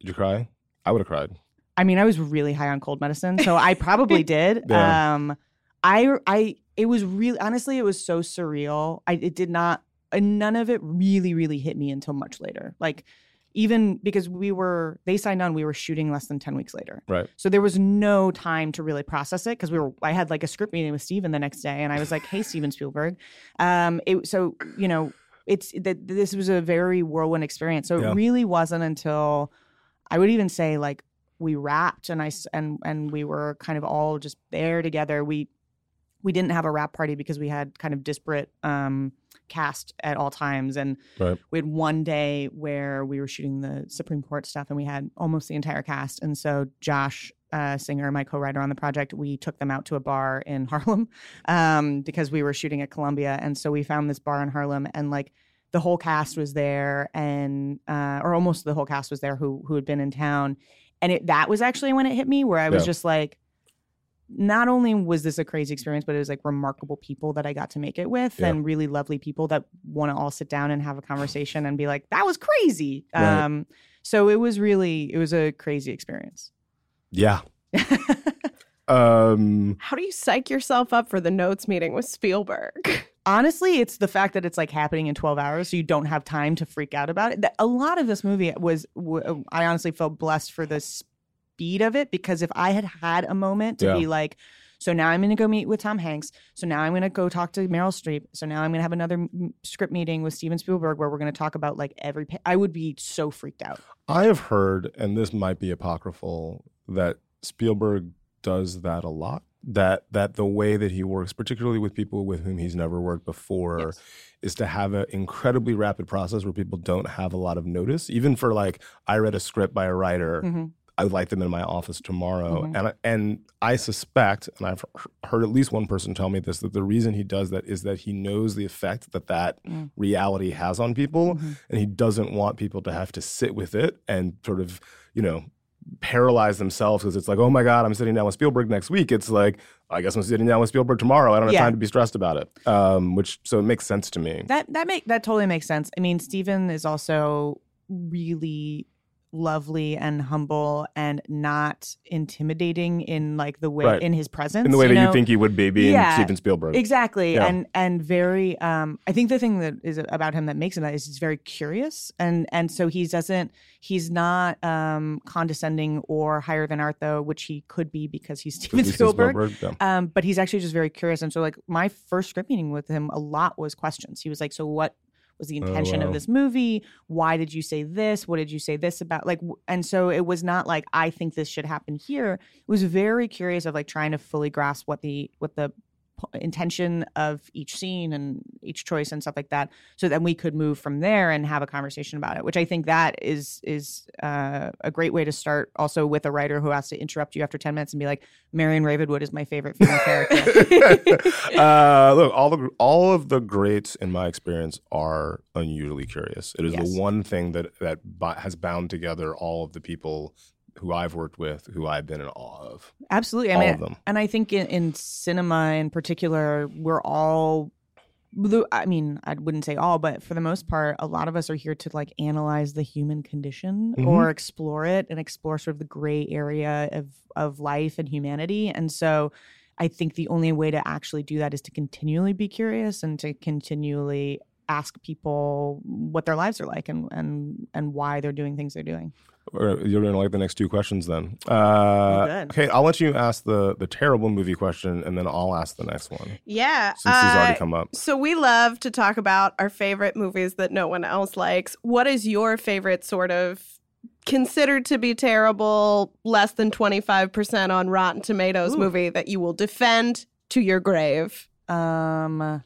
Speaker 1: Did you cry? I would have cried.
Speaker 3: I mean, I was really high on cold medicine, so I probably did.
Speaker 1: Yeah.
Speaker 3: Um I I it was really honestly it was so surreal. I it did not and none of it really really hit me until much later. Like even because we were they signed on we were shooting less than 10 weeks later.
Speaker 1: Right.
Speaker 3: So there was no time to really process it because we were. I had like a script meeting with Steven the next day, and I was like, "Hey, Steven Spielberg." Um, it, so you know, it's that this was a very whirlwind experience. So
Speaker 1: Yeah.
Speaker 3: it really wasn't until I would even say like we wrapped and i and and we were kind of all just there together. We we didn't have a wrap party because we had kind of disparate um, cast at all times, and
Speaker 1: Right.
Speaker 3: we had one day where we were shooting the Supreme Court stuff, and we had almost the entire cast. And so Josh uh, Singer, my co-writer on the project, we took them out to a bar in Harlem um, because we were shooting at Columbia, and so we found this bar in Harlem, and like the whole cast was there, and uh, or almost the whole cast was there who who had been in town, and it that was actually when it hit me where I was
Speaker 1: Yeah.
Speaker 3: just like not only was this a crazy experience, but it was like remarkable people that I got to make it with
Speaker 1: Yeah.
Speaker 3: and really lovely people that want to all sit down and have a conversation and be like, that was crazy.
Speaker 1: Right.
Speaker 3: Um, so it was really, it was a crazy experience.
Speaker 1: Yeah. Um.
Speaker 2: How do you psych yourself up for the notes meeting with Spielberg?
Speaker 3: Honestly, it's the fact that it's like happening in 12 hours, so you don't have time to freak out about it. A lot of this movie was, w- I honestly felt blessed for the speed of it because if I had had a moment to
Speaker 1: Yeah.
Speaker 3: be like, so now I'm going to go meet with Tom Hanks. So now I'm going to go talk to Meryl Streep. So now I'm going to have another m- script meeting with Steven Spielberg where we're going to talk about like every. Pa- I would be so freaked out.
Speaker 1: I have heard, and this might be apocryphal, that Spielberg does that a lot. That that the way that he works, particularly with people with whom he's never worked before,
Speaker 3: Yes.
Speaker 1: is to have an incredibly rapid process where people don't have a lot of notice. Even for like, I read a script by a writer.
Speaker 3: Mhm.
Speaker 1: I would like them in my office tomorrow,
Speaker 3: Mhm.
Speaker 1: and I, and I suspect, and I've heard at least one person tell me this, that the reason he does that is that he knows the effect that that
Speaker 3: Mm.
Speaker 1: reality has on people,
Speaker 3: Mhm.
Speaker 1: and he doesn't want people to have to sit with it and sort of, you know, paralyze themselves because it's like, oh my god, I'm sitting down with Spielberg next week. It's like, I guess I'm sitting down with Spielberg tomorrow. I don't have
Speaker 3: Yeah.
Speaker 1: time to be stressed about it. Um, which so it makes sense to me.
Speaker 3: That that make that totally makes sense. I mean, Steven is also really lovely and humble and not intimidating in like the way
Speaker 1: Right.
Speaker 3: in his presence.
Speaker 1: in the way that
Speaker 3: know?
Speaker 1: you think he would be being
Speaker 3: Yeah,
Speaker 1: Steven Spielberg.
Speaker 3: Exactly.
Speaker 1: Yeah.
Speaker 3: And and very um I think the thing that is about him that makes him that is he's very curious and and so he doesn't he's not um condescending or higher than art though, which he could be because he's Steven
Speaker 1: He's
Speaker 3: Spielberg.
Speaker 1: yeah.
Speaker 3: Um, but he's actually just very curious. And so, like, my first script meeting with him, a lot was questions. He was like, So, what was the
Speaker 1: Oh,
Speaker 3: intention
Speaker 1: wow.
Speaker 3: of this movie? Why did you say this? What did you say this about? Like, and so it was not like, I think this should happen here. It was very curious of like trying to fully grasp what the, what the, intention of each scene and each choice and stuff like that so then we could move from there and have a conversation about it which i think that is is uh, a great way to start also with a writer who has to interrupt you after 10 minutes and be like marion ravenwood is my favorite female character
Speaker 1: uh, look, all the all of the greats in my experience are unusually curious. It is
Speaker 3: Yes.
Speaker 1: the one thing that that has bound together all of the people who I've worked with, who I've been in awe of.
Speaker 3: absolutely I
Speaker 1: All
Speaker 3: mean,
Speaker 1: of them.
Speaker 3: and i think in, in cinema in particular we're all I mean, I wouldn't say all, but for the most part, a lot of us are here to like analyze the human condition
Speaker 1: Mhm.
Speaker 3: or explore it and explore sort of the gray area of of life and humanity. And so, I think the only way to actually do that is to continually be curious and to continually ask people what their lives are like and and and why they're doing things they're doing.
Speaker 1: Or You're going to like the next two questions then. Uh,
Speaker 3: good.
Speaker 1: Okay, I'll let you ask the the terrible movie question, and then I'll ask the next one
Speaker 2: Yeah.
Speaker 1: since these already
Speaker 2: uh,
Speaker 1: come up.
Speaker 2: So we love to talk about our favorite movies that no one else likes. What is your favorite sort of considered to be terrible, less than 25% on Rotten Tomatoes
Speaker 3: Ooh.
Speaker 2: movie that you will defend to your grave?
Speaker 3: Um,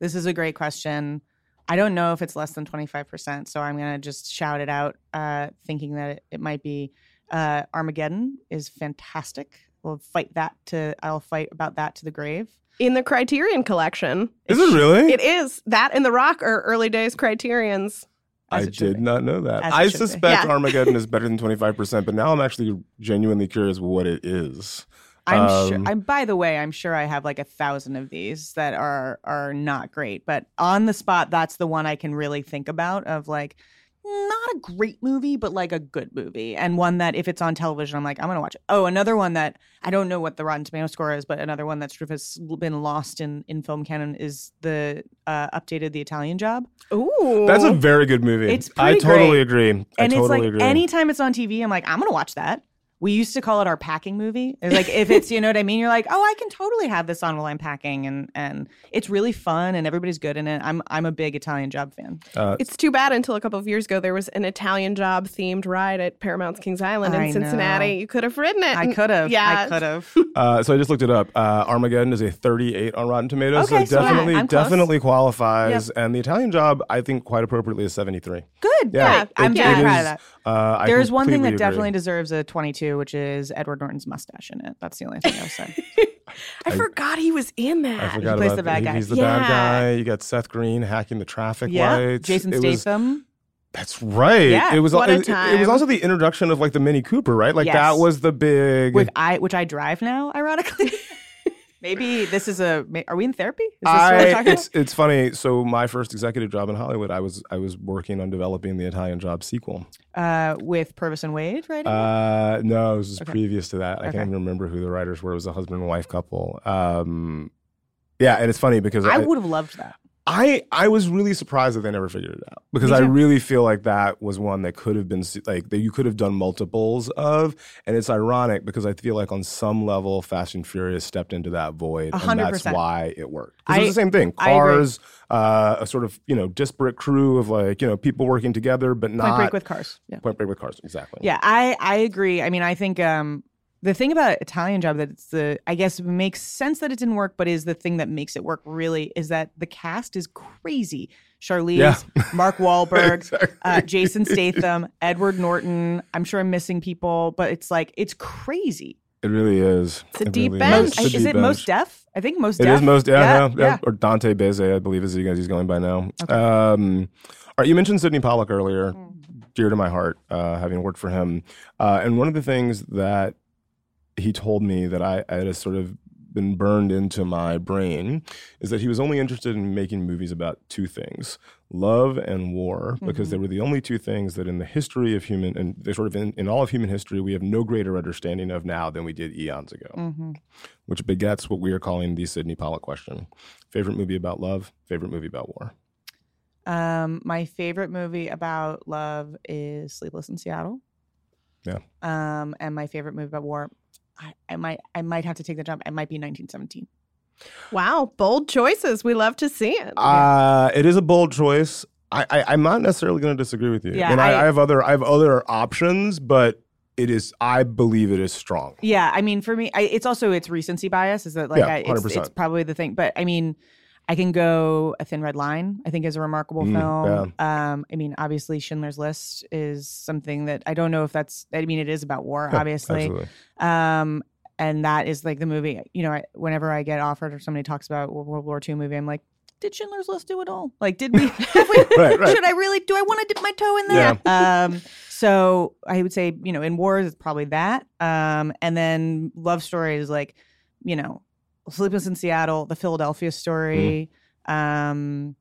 Speaker 3: this is a great question. I don't know if it's less than 25%, so I'm going to just shout it out, uh, thinking that it, it might be. Uh, Armageddon is fantastic. We'll fight that to, I'll fight about that to the grave.
Speaker 2: In the Criterion collection.
Speaker 1: Is it really?
Speaker 2: It is. That and The Rock are early days Criterions.
Speaker 1: I
Speaker 3: As it should
Speaker 1: did
Speaker 3: be.
Speaker 1: not know that.
Speaker 3: As
Speaker 1: I suspect
Speaker 2: Yeah.
Speaker 1: Armageddon is better than 25%, but now I'm actually genuinely curious what it is.
Speaker 3: I'm sure.
Speaker 1: Um,
Speaker 3: I'm. By the way, I'm sure I have like a thousand of these that are are not great. But on the spot, that's the one I can really think about of like not a great movie, but like a good movie, and one that if it's on television, I'm like I'm gonna watch it. Oh, another one that I don't know what the Rotten Tomato score is, but another one that sort of has been lost in in film canon is the uh, updated The Italian Job.
Speaker 2: Ooh.
Speaker 1: That's a very good movie.
Speaker 3: It's
Speaker 1: I totally
Speaker 3: great.
Speaker 1: agree. I
Speaker 3: and
Speaker 1: totally
Speaker 3: it's like
Speaker 1: agree.
Speaker 3: anytime it's on TV, I'm like, I'm gonna watch that. We used to call it our packing movie. It's like if it's you know what I mean, you're like, oh, I can totally have this on while I'm packing, and and it's really fun, and everybody's good in it. I'm I'm a big Italian Job fan.
Speaker 1: uh,
Speaker 2: It's too bad until a couple of years ago there was an Italian job themed ride at Paramount's Kings Island in
Speaker 3: I
Speaker 2: Cincinnati.
Speaker 3: know.
Speaker 2: You could have ridden it.
Speaker 3: I could have,
Speaker 2: Yeah.
Speaker 3: I could have.
Speaker 1: uh, so I just looked it up. Uh, Armageddon is a 38 on Rotten Tomatoes,
Speaker 3: Okay,
Speaker 1: so
Speaker 3: so yeah,
Speaker 1: definitely,
Speaker 3: I'm close.
Speaker 1: definitely qualifies. And the Italian Job, I think, quite appropriately is 73.
Speaker 3: Good,
Speaker 1: Yeah,
Speaker 3: great. I'm
Speaker 1: it-
Speaker 3: very
Speaker 1: it
Speaker 3: proud of that.
Speaker 1: Uh,
Speaker 3: There's one thing that
Speaker 1: agree.
Speaker 3: definitely deserves a 22, which is Edward Norton's mustache in it. That's the only thing I'll say.
Speaker 2: I, forgot he was in that.
Speaker 1: I forgot
Speaker 3: plays
Speaker 1: about
Speaker 3: the bad guy.
Speaker 1: He's the
Speaker 2: Yeah.
Speaker 1: bad guy. You got Seth Green hacking the traffic
Speaker 3: yeah,
Speaker 1: lights.
Speaker 3: Jason
Speaker 1: It was-
Speaker 3: Statham.
Speaker 1: That's right.
Speaker 3: Yeah,
Speaker 1: it was.
Speaker 2: what a
Speaker 1: it, it- it was also the introduction of like the Mini Cooper, right? Like
Speaker 3: Yes.
Speaker 1: that was the big.
Speaker 3: Which I which I drive now, ironically. Maybe this is a. Are we in therapy? Is this what we're
Speaker 1: I,
Speaker 3: talking
Speaker 1: it's it's funny. So my first executive job in Hollywood, I was I was working on developing the Italian Job sequel.
Speaker 3: Uh, with Purvis and Wade, right?
Speaker 1: Uh, no, it was just
Speaker 3: Okay.
Speaker 1: previous to that. I
Speaker 3: Okay.
Speaker 1: can't even remember who the writers were. It was a husband and wife couple. Um, yeah, and it's funny because
Speaker 3: I
Speaker 1: I,
Speaker 3: would have loved that.
Speaker 1: I I was really surprised that they never figured it out because I really feel like that was one that could have been like that you could have done multiples of, and it's ironic because I feel like on some level Fast and Furious stepped into that void,
Speaker 3: A
Speaker 1: and that's why it worked. it
Speaker 3: I-
Speaker 1: was the same thing: cars, uh, a sort of you know disparate crew of like you know people working together, but not
Speaker 3: Point Break with cars. Yeah.
Speaker 1: Point Break with cars, exactly.
Speaker 3: Yeah, I I agree. I mean, I think um The thing about Italian Job that it's the I guess it makes sense that it didn't work, but is the thing that makes it work really is that the cast is crazy. Charlize,
Speaker 1: Yeah.
Speaker 3: Mark Wahlberg,
Speaker 1: Exactly.
Speaker 3: uh, Jason Statham, Edward Norton. I'm sure I'm missing people, but it's like it's crazy.
Speaker 1: It really is.
Speaker 2: It's a
Speaker 1: It
Speaker 2: deep
Speaker 1: really
Speaker 2: bench.
Speaker 1: It's
Speaker 3: I-
Speaker 1: a
Speaker 3: is
Speaker 1: deep
Speaker 3: it
Speaker 1: bench.
Speaker 3: Mos Def? I think most
Speaker 1: It
Speaker 3: deaf.
Speaker 1: is most, yeah, yeah, yeah.
Speaker 3: yeah.
Speaker 1: Or Dante Beze, I believe, is he he's going by now. Um, all right, you mentioned Sydney Pollack earlier,
Speaker 3: Mm.
Speaker 1: dear to my heart, uh, having worked for him. Uh, and one of the things that he told me that I, I had sort of been burned into my brain is that he was only interested in making movies about two things love and war because they were the only two things that in the history of human and they sort of in, in all of human history we have no greater understanding of now than we did eons ago
Speaker 3: Mm-hmm.
Speaker 1: which begets what we are calling the Sydney Pollack question. Favorite movie about love, favorite movie about war.
Speaker 3: Um, my favorite movie about love is Sleepless in Seattle.
Speaker 1: Yeah.
Speaker 3: Um, and my favorite movie about war, I, I might I might have to take the jump. It might be 1917.
Speaker 2: Wow, bold choices. We love to see it.
Speaker 1: Uh, it is a bold choice. I, I, I'm not necessarily going to disagree with you.
Speaker 3: Yeah,
Speaker 1: and I,
Speaker 3: I-
Speaker 1: I have other I have other options, but it is I believe it is strong.
Speaker 3: Yeah, I mean, for me, I, it's also it's recency bias. Is that like
Speaker 1: Yeah,
Speaker 3: I, it's, it's probably the thing. But I mean, I can go a Thin Red Line. I think is a remarkable
Speaker 1: Mm,
Speaker 3: film. Um, I mean, obviously Schindler's List is something that I don't know if that's. I mean, it is about war,
Speaker 1: Yeah,
Speaker 3: obviously. Um, and that is like the movie. You know, I, whenever I get offered or somebody talks about World War II movie, I'm like, did Schindler's List do it all? Like, did we? we
Speaker 1: Right, right.
Speaker 3: Should I really? Do I want to dip my toe in there? Um, so I would say, you know, in wars, it's probably that. Um, and then love stories like, you know, Sleepless in Seattle, the Philadelphia story. Um,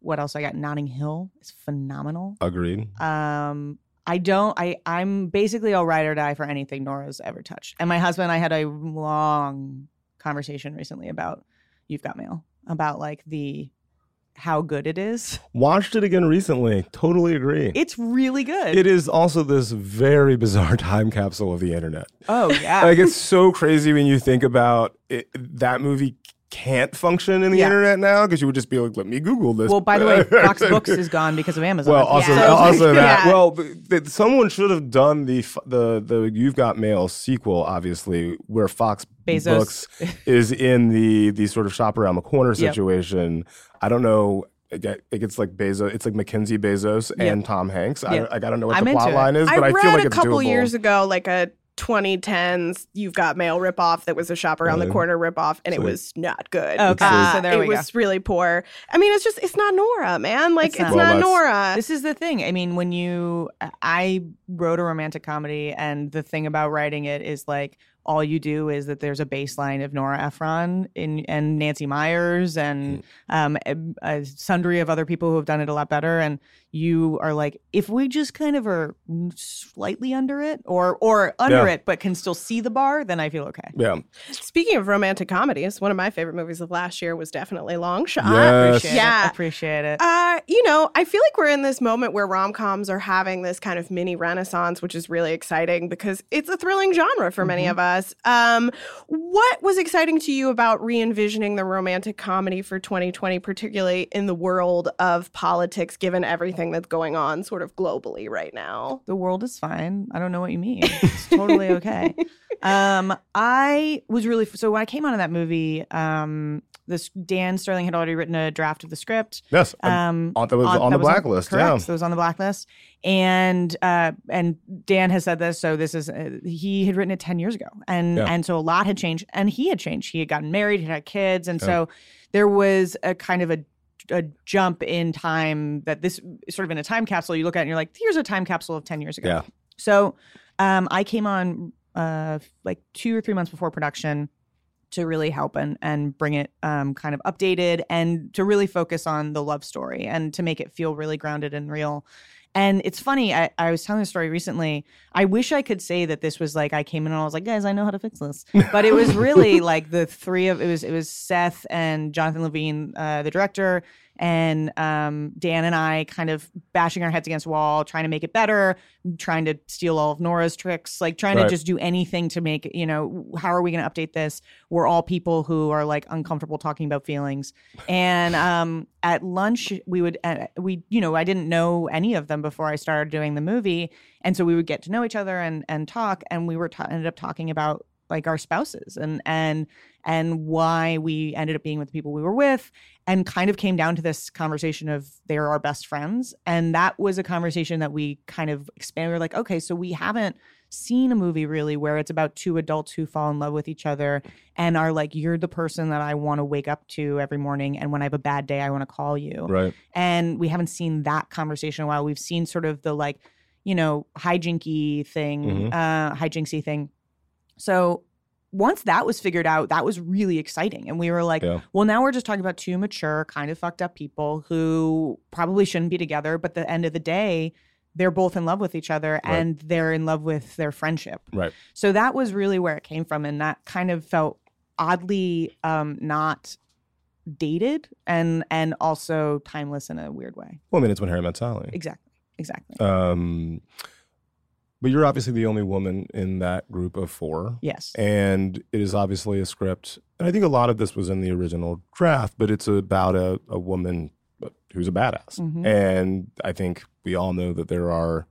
Speaker 3: what else I got? Notting Hill is phenomenal.
Speaker 1: Agreed.
Speaker 3: Um, I don't. I I'm basically all ride or die for anything Nora's ever touched. And my husband, and I had a long conversation recently about You've Got Mail about like the how good it is.
Speaker 1: Watched it again recently. Totally agree.
Speaker 3: It's really good.
Speaker 1: it is also this very bizarre time capsule of the internet.
Speaker 3: oh yeah.
Speaker 1: like it's so crazy when you think about it, that movie can't function in the
Speaker 3: Yeah.
Speaker 1: internet now because you would just be like, let me Google this.
Speaker 3: well, by the way, Fox Books is gone because of Amazon.
Speaker 1: Well, also,
Speaker 2: Yeah.
Speaker 1: also that.
Speaker 2: Yeah.
Speaker 1: Well, th- someone should have done the f- the the You've Got Mail sequel, obviously, where Fox
Speaker 3: Bezos.
Speaker 1: Books is in the the sort of shop around the corner
Speaker 3: Yep.
Speaker 1: Situation. I don't know. It get- it gets like Bezos. It's like Mackenzie Bezos and Tom Hanks.
Speaker 3: Yep.
Speaker 1: I, I gotta know what
Speaker 3: I'm
Speaker 1: the
Speaker 3: into
Speaker 1: plot
Speaker 3: it.
Speaker 1: line is,
Speaker 2: I
Speaker 1: but I,
Speaker 2: read
Speaker 1: feel like
Speaker 2: a couple
Speaker 1: doable.
Speaker 2: years ago, like a 2010s You've Got Mail ripoff that was a shop around the
Speaker 1: Really?
Speaker 2: corner ripoff, and it was not good.
Speaker 3: Okay,
Speaker 2: Uh,
Speaker 3: so there
Speaker 2: it
Speaker 3: we go.
Speaker 2: was really poor. I mean, it's just it's not Nora, man. Like
Speaker 3: It's
Speaker 2: it's,
Speaker 3: not.
Speaker 1: Well,
Speaker 2: not Nora.
Speaker 3: this is the thing. I mean, when you, I wrote a romantic comedy, and the thing about writing it is like all you do is that there's a baseline of Nora Ephron in, and Nancy Meyers and um, a, a sundry of other people who have done it a lot better. And you are like, if we just kind of are slightly under it, or or under
Speaker 1: Yeah.
Speaker 3: it, but can still see the bar, then I feel okay.
Speaker 1: Yeah.
Speaker 2: Speaking of romantic comedies, one of my favorite movies of last year was definitely Long Shot.
Speaker 1: Yes.
Speaker 3: Appreciate
Speaker 2: Yeah.
Speaker 3: it. Appreciate it.
Speaker 2: Uh, you know, I feel like we're in this moment where rom coms are having this kind of mini renaissance, which is really exciting because it's a thrilling genre for many of us. Um, what was exciting to you about re envisioning the romantic comedy for 2020, particularly in the world of politics, given everything that's going on sort of globally right now?
Speaker 3: the world is fine. I don't know what you mean. It's totally okay. Um, I was really so when I came out of that movie. Um, this Dan Sterling had already written a draft of the script.
Speaker 1: Yes.
Speaker 3: Um,
Speaker 1: on- that was on the blacklist,
Speaker 3: Correct.
Speaker 1: yeah.
Speaker 3: It was on the blacklist, and uh, and Dan has said this. So this is uh, he had written it ten years ago, and
Speaker 1: Yeah.
Speaker 3: and so a lot had changed, and he had changed. He had gotten married, he had kids, and so there was a kind of a a jump in time that this sort of in a time capsule you look at and you're like here's a time capsule of 10 years ago
Speaker 1: Yeah.
Speaker 3: so um, i came on uh, like two or three months before production to really help and, and bring it um, kind of updated and to really focus on the love story and to make it feel really grounded and real. And it's funny I, I was telling a story recently. I wish i could say that this was like i came in and i was like guys i know how to fix this. But it was really like the three of it was it was seth and jonathan levine uh, the director and um, Dan and I kind of bashing our heads against the wall, trying to make it better, trying to steal all of Nora's tricks, like trying
Speaker 1: Right.
Speaker 3: to just do anything to make you know how are we going to update this? We're all people who are like uncomfortable talking about feelings, and um, at lunch we would uh, we you know I didn't know any of them before I started doing the movie, and so we would get to know each other and and talk, and we were ta- ended up talking about like our spouses and and and why we ended up being with the people we were with and kind of came down to this conversation of they're our best friends and that was a conversation that we kind of expanded we were like okay so we haven't seen a movie really where it's about two adults who fall in love with each other and are like you're the person that I want to wake up to every morning and when I have a bad day I want to call you
Speaker 1: Right.
Speaker 3: and we haven't seen that conversation in a while. We've seen sort of the like, you know, hijinky thing,
Speaker 1: Mhm.
Speaker 3: uh, hijinksy thing. So once that was figured out, that was really exciting, and we were like,
Speaker 1: Yeah.
Speaker 3: well, now we're just talking about two mature, kind of fucked up people who probably shouldn't be together, but the end of the day. They're both in love with each other
Speaker 1: Right.
Speaker 3: and they're in love with their friendship.
Speaker 1: Right.
Speaker 3: So that was really where it came from. And that kind of felt oddly um, not dated and and also timeless in a weird way.
Speaker 1: Well, I mean, it's when Harry met Sally.
Speaker 3: Exactly. Exactly.
Speaker 1: Um, but you're obviously the only woman in that group of four.
Speaker 3: yes.
Speaker 1: And it is obviously a script. And I think a lot of this was in the original draft, but it's about a, a woman who's a badass.
Speaker 3: Mhm.
Speaker 1: And I think we all know that there are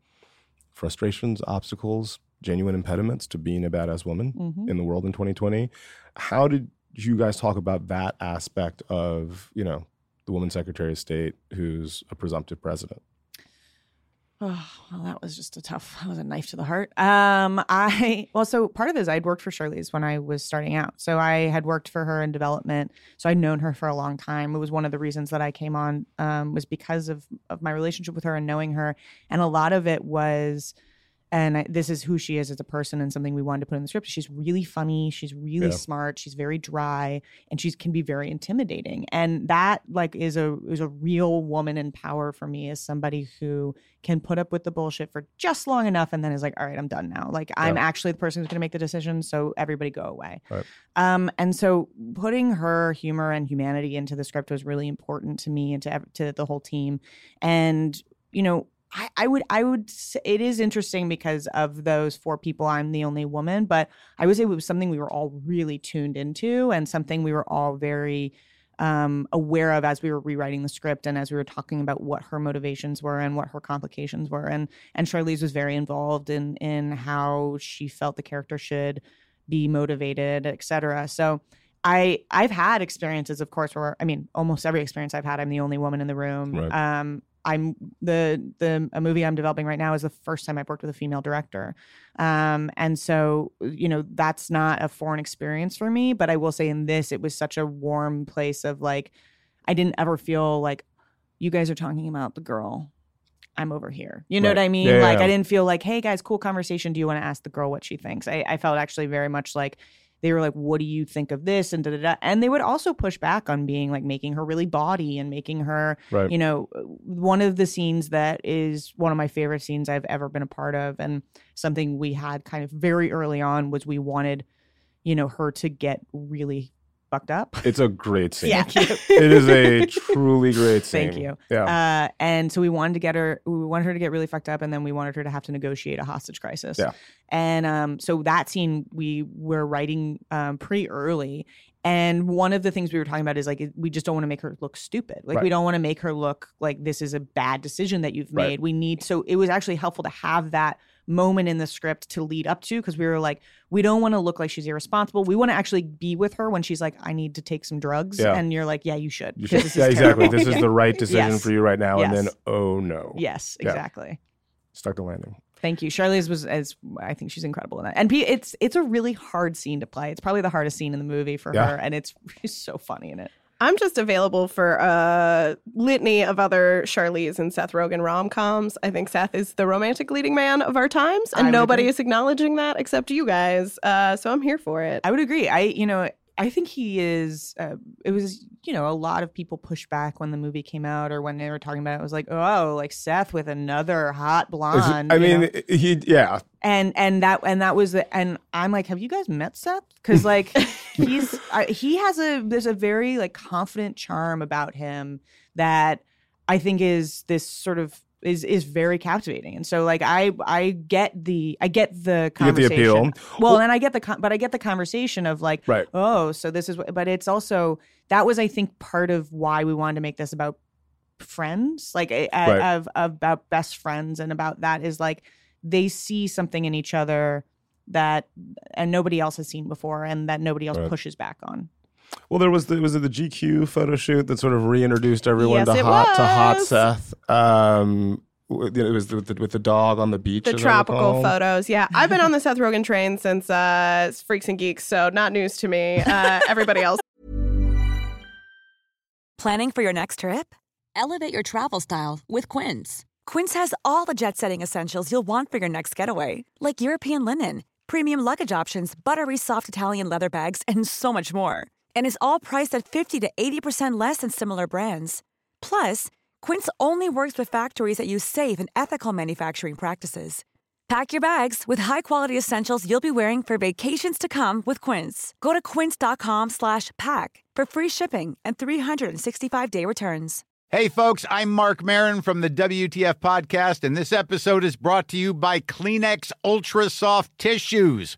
Speaker 1: frustrations, obstacles, genuine impediments to being a badass woman
Speaker 3: Mhm.
Speaker 1: in the world in 2020. How did you guys talk about that aspect of, you know, the woman secretary of state who's a presumptive president?
Speaker 3: Oh, well, that was just a tough. That was a knife to the heart. Um, I well, so part of it is I'd worked for Charlize when I was starting out. So I had worked for her in development. So I'd known her for a long time. It was one of the reasons that I came on um, was because of of my relationship with her and knowing her. And a lot of it was, and I, this is who she is as a person and something we wanted to put in the script. She's really funny. She's really
Speaker 1: Yeah.
Speaker 3: smart. She's very dry, and she can be very intimidating. And that like is a is a real woman in power for me as somebody who can put up with the bullshit for just long enough and then is like, all right, I'm done now. Like I'm actually the person who's going to make the decision. So everybody go away.
Speaker 1: Right.
Speaker 3: Um, and so putting her humor and humanity into the script was really important to me and to to the whole team. And you know, I, I would I would say it is interesting because of those four people, I'm the only woman, but I would say it was something we were all really tuned into and something we were all very um, aware of as we were rewriting the script and as we were talking about what her motivations were and what her complications were. And and Charlize was very involved in in how she felt the character should be motivated, et cetera. So I I've had experiences, of course, where I mean, almost every experience I've had, I'm the only woman in the room.
Speaker 1: Right.
Speaker 3: Um, I'm the the a movie I'm developing right now is the first time I've worked with a female director, um, and so you know that's not a foreign experience for me. But I will say in this, it was such a warm place of like, I didn't ever feel like you guys are talking about the girl. I'm over here. You know
Speaker 1: Right.
Speaker 3: what I mean?
Speaker 1: Yeah,
Speaker 3: like
Speaker 1: yeah.
Speaker 3: I didn't feel like, hey guys, cool conversation. Do you want to ask the girl what she thinks? I, I felt actually very much like they were like, what do you think of this? And da da da. And they would also push back on being like making her really body and making her
Speaker 1: Right.
Speaker 3: you know, uh, one of the scenes that is one of my favorite scenes I've ever been a part of, and something we had kind of very early on was we wanted, you know, her to get really fucked up.
Speaker 1: It's a great scene.
Speaker 3: Yeah.
Speaker 1: it is a truly great scene.
Speaker 3: Thank you.
Speaker 1: Yeah.
Speaker 3: Uh, and so we wanted to get her, we wanted her to get really fucked up, and then we wanted her to have to negotiate a hostage crisis.
Speaker 1: Yeah.
Speaker 3: And um, so that scene we were writing um, pretty early. And one of the things we were talking about is like, we just don't want to make her look stupid. Like, we don't want to make her look like this is a bad decision that you've
Speaker 1: Right.
Speaker 3: made. We need, so it was actually helpful to have that moment in the script to lead up to because we were like, we don't want to look like she's irresponsible. We want to actually be with her when she's like, I need to take some drugs.
Speaker 1: Yeah.
Speaker 3: And you're like, yeah, you should.
Speaker 1: You should-
Speaker 3: this is
Speaker 1: yeah, exactly. This is the right decision
Speaker 3: Yes.
Speaker 1: for you right now. And then, oh no.
Speaker 3: Yes,
Speaker 1: Yeah.
Speaker 3: exactly.
Speaker 1: Stuck the landing.
Speaker 3: Thank you. Charlize was as I think she's incredible in that. And P, it's it's a really hard scene to play. It's probably the hardest scene in the movie for
Speaker 1: Yeah.
Speaker 3: her, and it's she's so funny in it.
Speaker 2: I'm just available for a litany of other Charlize and Seth Rogen rom coms. I think Seth is the romantic leading man of our times,
Speaker 3: I
Speaker 2: and
Speaker 3: would
Speaker 2: nobody
Speaker 3: agree.
Speaker 2: is acknowledging that except you guys. Uh, so I'm here for it.
Speaker 3: I would agree. I you know I think he is. Uh, it was, you know, a lot of people pushed back when the movie came out or when they were talking about it. It was like, oh, like Seth with another hot blonde.
Speaker 1: I mean,
Speaker 3: know?
Speaker 1: he yeah.
Speaker 3: and and that and that was the and I'm like, have you guys met Seth? Because like he's I, he has a there's a very like confident charm about him that I think is this sort of is is very captivating. And so like I I get the I get the
Speaker 1: You get the appeal.
Speaker 3: Well,
Speaker 1: Well-
Speaker 3: and I get the con- but I get the conversation of like
Speaker 1: Right.
Speaker 3: oh so this is what but it's also that was I think part of why we wanted to make this about friends like uh,
Speaker 1: Right.
Speaker 3: of, of about best friends and about that is like they see something in each other that and nobody else has seen before and that nobody else
Speaker 1: Right.
Speaker 3: pushes back on.
Speaker 1: Well, there was the was it the GQ photo shoot that sort of reintroduced everyone
Speaker 2: Yes,
Speaker 1: to
Speaker 2: it
Speaker 1: hot to hot. Seth. Um, w- you know, it was with the, with the dog on the beach.
Speaker 2: The tropical photos. Yeah. I've been on the Seth Rogen train since uh, Freaks and Geeks, so not news to me. Uh, everybody else
Speaker 4: Planning for your next trip? Elevate your travel style with Quince. Quince has all the jet setting essentials you'll want for your next getaway, like European linen, premium luggage options, buttery soft Italian leather bags, and so much more. And is all priced at 50 to 80% less than similar brands. Plus, Quince only works with factories that use safe and ethical manufacturing practices. Pack your bags with high-quality essentials you'll be wearing for vacations to come with Quince. Go to quince.com slash pack for free shipping and 365-day returns.
Speaker 5: Hey, folks, I'm Marc Maron from the WTF Podcast, and this episode is brought to you by Kleenex Ultra Soft Tissues,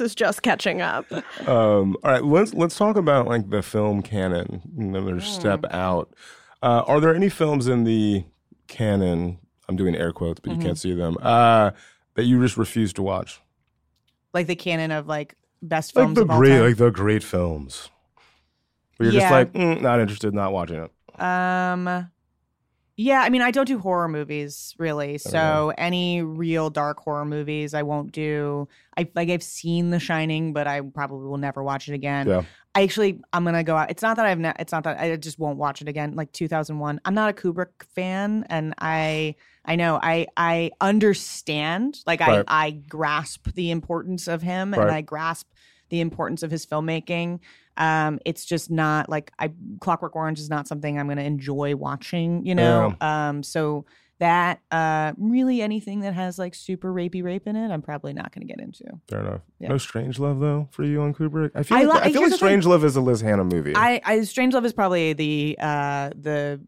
Speaker 2: Is just catching up.
Speaker 1: Um, all right, let's let's talk about like the film canon. Another step out. Uh, are there any films in the canon? I'm doing air quotes, but you can't see them. Uh, that you just refuse to watch,
Speaker 3: Like the canon of like best films.
Speaker 1: like the
Speaker 3: of all
Speaker 1: great,
Speaker 3: time.
Speaker 1: like the great films. Where you're just like, mm, not interested, not watching it.
Speaker 3: Um, yeah, I mean, I don't do horror movies really. So any real dark horror movies, I won't do. I like I've seen The Shining, but I probably will never watch it again.
Speaker 1: Yeah.
Speaker 3: I actually, I'm gonna go out. It's not that I've, ne- it's not that I just won't watch it again. Like 2001, I'm not a Kubrick fan, and I, I know, I, I understand. Like
Speaker 1: Right.
Speaker 3: I, I grasp the importance of him,
Speaker 1: Right.
Speaker 3: and I grasp the importance of his filmmaking. Um, it's just not like I Clockwork Orange is not something I'm going to enjoy watching, you know. Um, so that uh, really anything that has like super rapey rape in it, I'm probably not going to get into.
Speaker 1: Fair enough.
Speaker 3: Yeah.
Speaker 1: No Strange Love though for you on Kubrick. I feel
Speaker 3: I
Speaker 1: like,
Speaker 3: li-
Speaker 1: I feel like. Strange Love is a Liz Hannah movie.
Speaker 3: I, I Strange Love is probably the uh, the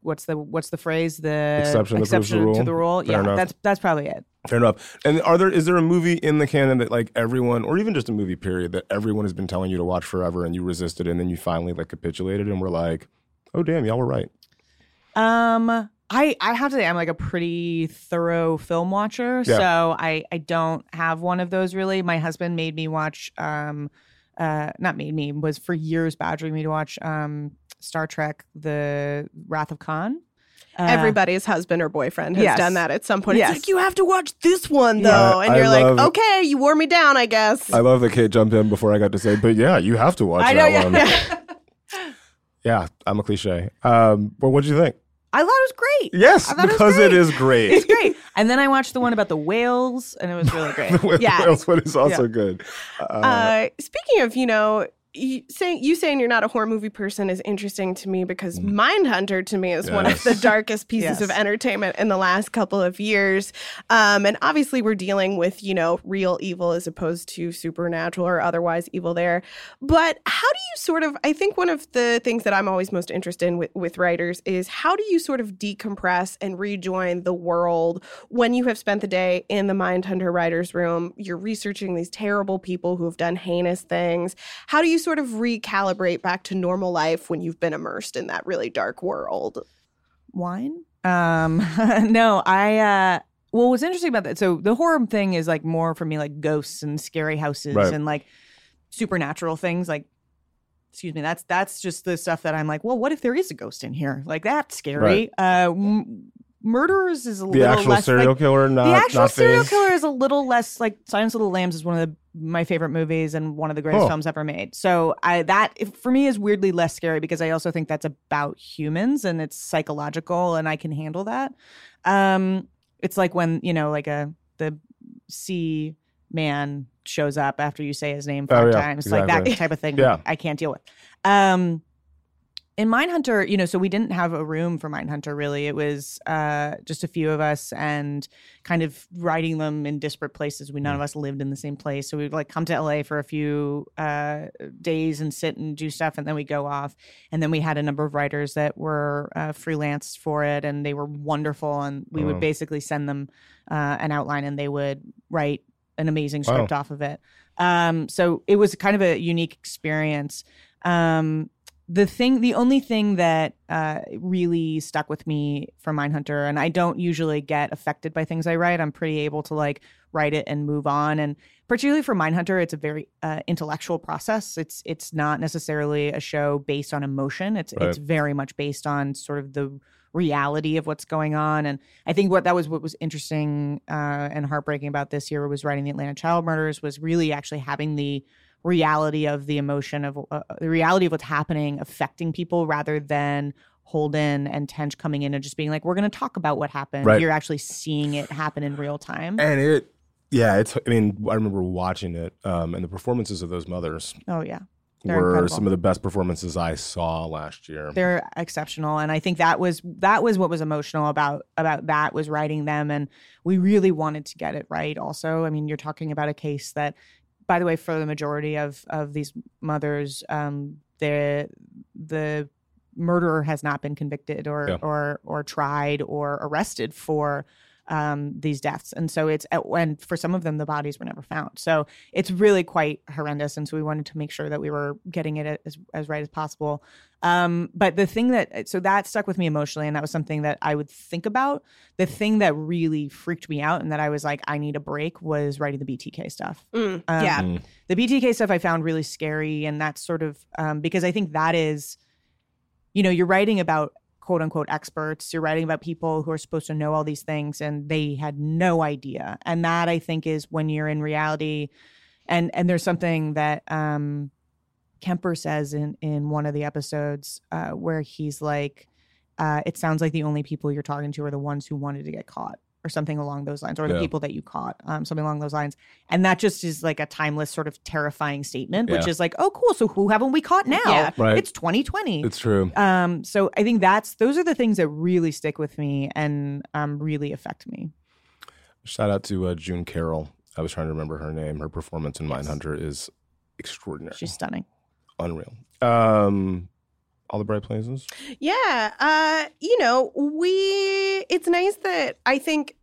Speaker 3: what's the what's the phrase the
Speaker 1: Exception proves the
Speaker 3: to the rule.
Speaker 1: Fair
Speaker 3: yeah,
Speaker 1: enough.
Speaker 3: that's that's probably it.
Speaker 1: Fair enough. And are there is there a movie in the canon that like everyone, or even just a movie period that everyone has been telling you to watch forever, and you resisted, and then you finally like capitulated, and were like, oh damn, y'all were right.
Speaker 3: Um, I I have to say I'm like a pretty thorough film watcher,
Speaker 1: Yeah.
Speaker 3: so I I don't have one of those really. My husband made me watch um uh not made me was for years badgering me to watch um Star Trek The Wrath of Khan. Uh,
Speaker 2: Everybody's husband or boyfriend has
Speaker 3: yes.
Speaker 2: done that at some point.
Speaker 3: Yes.
Speaker 2: It's like, you have to watch this one, though.
Speaker 1: Yeah,
Speaker 2: and
Speaker 1: I
Speaker 2: you're like, okay, you wore me down, I guess.
Speaker 1: I love that Kate jumped in before I got to say, but yeah, you have to watch
Speaker 3: I know,
Speaker 1: that
Speaker 3: yeah.
Speaker 1: one. Yeah, I'm a cliche. Um, well, what'd you think?
Speaker 3: I thought it was great.
Speaker 1: Yes, because
Speaker 3: it,
Speaker 1: it
Speaker 3: was
Speaker 1: is great.
Speaker 3: great. It's great. And then I watched the one about the whales, and it was really great.
Speaker 1: the
Speaker 2: Yeah.
Speaker 1: whales one is also
Speaker 3: Yeah.
Speaker 1: good. Uh,
Speaker 2: Uh, speaking of, you know, you saying you saying you're not a horror movie person is interesting to me because Mindhunter to me is one of
Speaker 1: Mm.
Speaker 2: The darkest pieces
Speaker 3: Yes.
Speaker 2: of entertainment in the last couple of years. Um, and obviously, we're dealing with you know real evil as opposed to supernatural or otherwise evil there. But how do you sort of? I think one of the things that I'm always most interested in with, with writers is how do you sort of decompress and rejoin the world when you have spent the day in the Mindhunter writers' room? You're researching these terrible people who have done heinous things. How do you sort of recalibrate back to normal life when you've been immersed in that really dark world?
Speaker 3: wine. Um, no, I. uh Well, what's interesting about that? So the horror thing is like more for me, like ghosts and scary houses
Speaker 1: Right.
Speaker 3: and like supernatural things. Like excuse me that's that's just the stuff that i'm like well what if there is a ghost in here like that's scary uh m- murderers is a
Speaker 1: The
Speaker 3: little
Speaker 1: actual
Speaker 3: less
Speaker 1: serial
Speaker 3: like,
Speaker 1: killer, not
Speaker 3: the actual
Speaker 1: not
Speaker 3: serial killer is a little less like Silence of the Lambs is one of the, my favorite movies and one of the greatest
Speaker 1: Huh.
Speaker 3: films ever made. So I that for me is weirdly less scary because I also think that's about humans and it's psychological and I can handle that. Um, it's like when you know like a the sea man shows up after you say his name
Speaker 1: Oh,
Speaker 3: five
Speaker 1: yeah,
Speaker 3: times, like that type of thing.
Speaker 1: Yeah.
Speaker 3: I can't deal with. Um, in Mindhunter, you know, so we didn't have a room for Mindhunter really. It was uh, just a few of us and kind of writing them in disparate places. We none of us lived in the same place, so we'd like come to LA for a few uh, days and sit and do stuff, and then we go off. And then we had a number of writers that were uh, freelance for it, and they were wonderful. And we
Speaker 1: Wow.
Speaker 3: would basically send them uh, an outline, and they would write an amazing
Speaker 1: Wow.
Speaker 3: script off of it. Um, so it was kind of a unique experience. Um, the thing, the only thing that uh, really stuck with me from Mindhunter, and I don't usually get affected by things I write. I'm pretty able to like write it and move on. And particularly for Mindhunter, it's a very uh, intellectual process. It's it's not necessarily a show based on emotion. It's
Speaker 1: Right.
Speaker 3: it's very much based on sort of the reality of what's going on. And I think what that was what was interesting uh, and heartbreaking about this year was writing the Atlanta child murders was really actually having the reality of the emotion of uh, the reality of what's happening affecting people rather than Holden and Tench coming in and just being like, we're going to talk about what happened.
Speaker 1: Right.
Speaker 3: You're actually seeing it happen in real time.
Speaker 1: And it, yeah, it's. I mean, I remember watching it, um, and the performances of those mothers
Speaker 3: oh yeah. They're
Speaker 1: were
Speaker 3: incredible.
Speaker 1: some of the best performances I saw last year.
Speaker 3: they're exceptional and i think that was that was what was emotional about about that was writing them and we really wanted to get it right also i mean you're talking about a case that by the way for the majority of of these mothers um the the murderer has not been convicted or
Speaker 1: Yeah.
Speaker 3: or or tried or arrested for um, these deaths, and so it's and for some of them the bodies were never found. So it's really quite horrendous, and so we wanted to make sure that we were getting it as as right as possible. Um, but the thing that so that stuck with me emotionally, and that was something that I would think about. The thing that really freaked me out, and that I was like, I need a break, was writing the BTK stuff.
Speaker 2: Mm,
Speaker 3: Um,
Speaker 2: yeah.
Speaker 1: Mm.
Speaker 3: the BTK stuff I found really scary, and that's sort of um, because I think that is, you know, you're writing about quote unquote experts. You're writing about people who are supposed to know all these things, and they had no idea. And that I think is when you're in reality, and and there's something that um, Kemper says in in one of the episodes uh, where he's like, uh, "It sounds like the only people you're talking to are the ones who wanted to get caught." Or something along those lines, or the
Speaker 1: Yeah.
Speaker 3: people that you caught, um, something along those lines, and that just is like a timeless, sort of terrifying statement, which
Speaker 1: Yeah.
Speaker 3: is like, oh, cool. So who haven't we caught now?
Speaker 2: Yeah.
Speaker 1: Right.
Speaker 3: It's 2020.
Speaker 1: It's true.
Speaker 3: Um, so I think that's those are the things that really stick with me and um, really affect me.
Speaker 1: Shout out to uh, June Carryl. I was trying to remember her name. Her performance in Mindhunter is extraordinary,
Speaker 3: She's stunning.
Speaker 1: unreal. Um, all the bright places.
Speaker 2: Yeah. Uh, you know, we it's nice that I think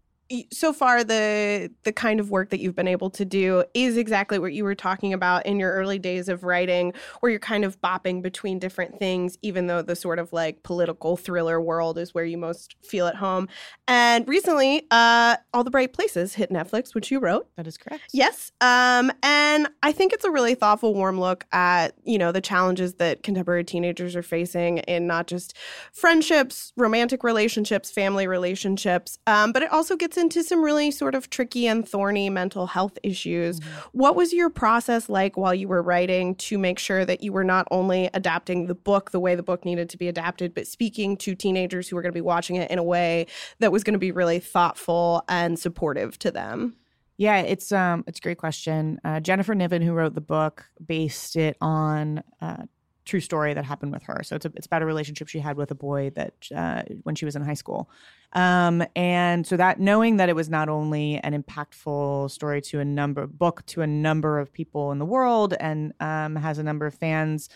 Speaker 2: so far the the kind of work that you've been able to do is exactly what you were talking about in your early days of writing where you're kind of bopping between different things even though the sort of like political thriller world is where you most feel at home and recently uh all the bright places hit netflix which you wrote
Speaker 3: That is correct.
Speaker 2: Yes. Um, and I think it's a really thoughtful, warm look at, you know, the challenges that contemporary teenagers are facing in not just friendships, romantic relationships, family relationships, um, but it also gets into some really sort of tricky and thorny mental health issues. What was your process like while you were writing to make sure that you were not only adapting the book the way the book needed to be adapted, but speaking to teenagers who were going to be watching it in a way that was going to be really thoughtful and supportive to them?
Speaker 3: Yeah, it's um, it's a great question. Uh, Jennifer Niven, who wrote the book, based it on a true story that happened with her. So it's a, it's about a relationship she had with a boy that uh, when she was in high school, um, and so that knowing that it was not only an impactful story to a number book to a number of people in the world and um, has a number of fans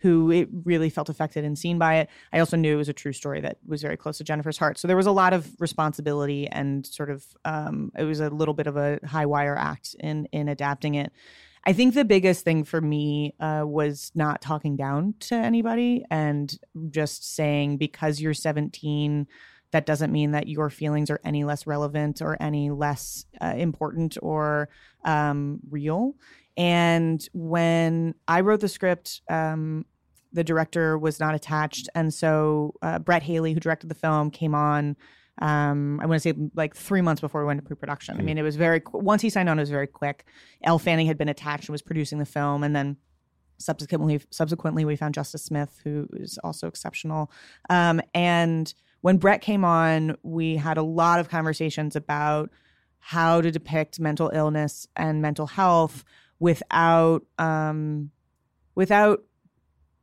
Speaker 3: who it really felt affected and seen by it. I also knew it was a true story that was very close to Jennifer's heart. So there was a lot of responsibility and sort of um, it was a little bit of a high wire act in in adapting it. I think the biggest thing for me uh, was not talking down to anybody and just saying because you're 17 that doesn't mean that your feelings are any less relevant or any less uh, important or um, real. And when I wrote the script, um, the director was not attached, and so uh, Brett Haley, who directed the film, came on. Um, I want to say like three months before we went to pre-production. I mean, it was very once he signed on, it was very quick. Elle Fanning had been attached and was producing the film, and then subsequently, subsequently, we found Justice Smith, who is also exceptional. Um, and when Brett came on, we had a lot of conversations about how to depict mental illness and mental health without um, without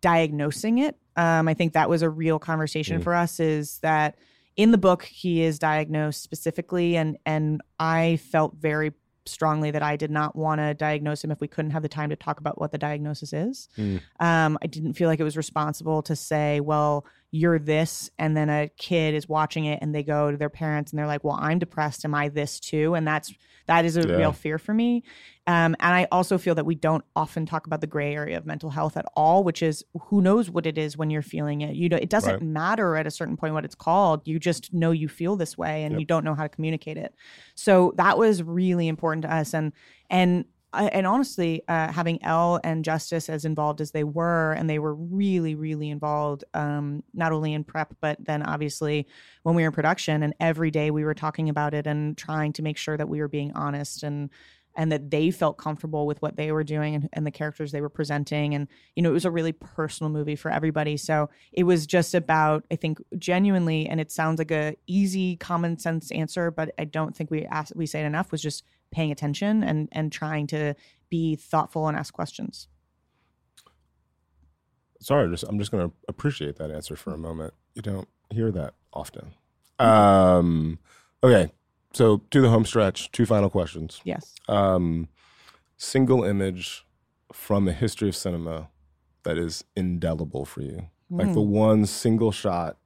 Speaker 3: diagnosing it. Um, I think that was a real conversation
Speaker 1: Mm.
Speaker 3: for us. Is that in the book he is diagnosed specifically, and and I felt very strongly that I did not want to diagnose him if we couldn't have the time to talk about what the diagnosis is.
Speaker 1: Mm.
Speaker 3: Um, I didn't feel like it was responsible to say, well, you're this, and then a kid is watching it and they go to their parents and they're like, well, I'm depressed. Am I this too? And that's that is a
Speaker 1: Yeah.
Speaker 3: real fear for me. Um, and I also feel that we don't often talk about the gray area of mental health at all, which is who knows what it is when you're feeling it. You know, it doesn't
Speaker 1: Right.
Speaker 3: matter at a certain point what it's called. You just know you feel this way, and
Speaker 1: Yep.
Speaker 3: you don't know how to communicate it. So that was really important to us, and and uh, and honestly, uh, having Elle and Justice as involved as they were, and they were really, really involved, um, not only in prep, but then obviously when we were in production, and every day we were talking about it and trying to make sure that we were being honest and and that they felt comfortable with what they were doing and, and the characters they were presenting. And you know it was a really personal movie for everybody. So it was just about i think genuinely and it sounds like a easy common sense answer but i don't think we ask we say it enough was just paying attention and and trying to be thoughtful and ask questions.
Speaker 1: Sorry, just I'm just going to appreciate that answer for a moment. You don't hear that often. Um, okay, so to the home stretch. Two final questions.
Speaker 3: yes
Speaker 1: Um, single image from the history of cinema that is indelible for you, like the one single shot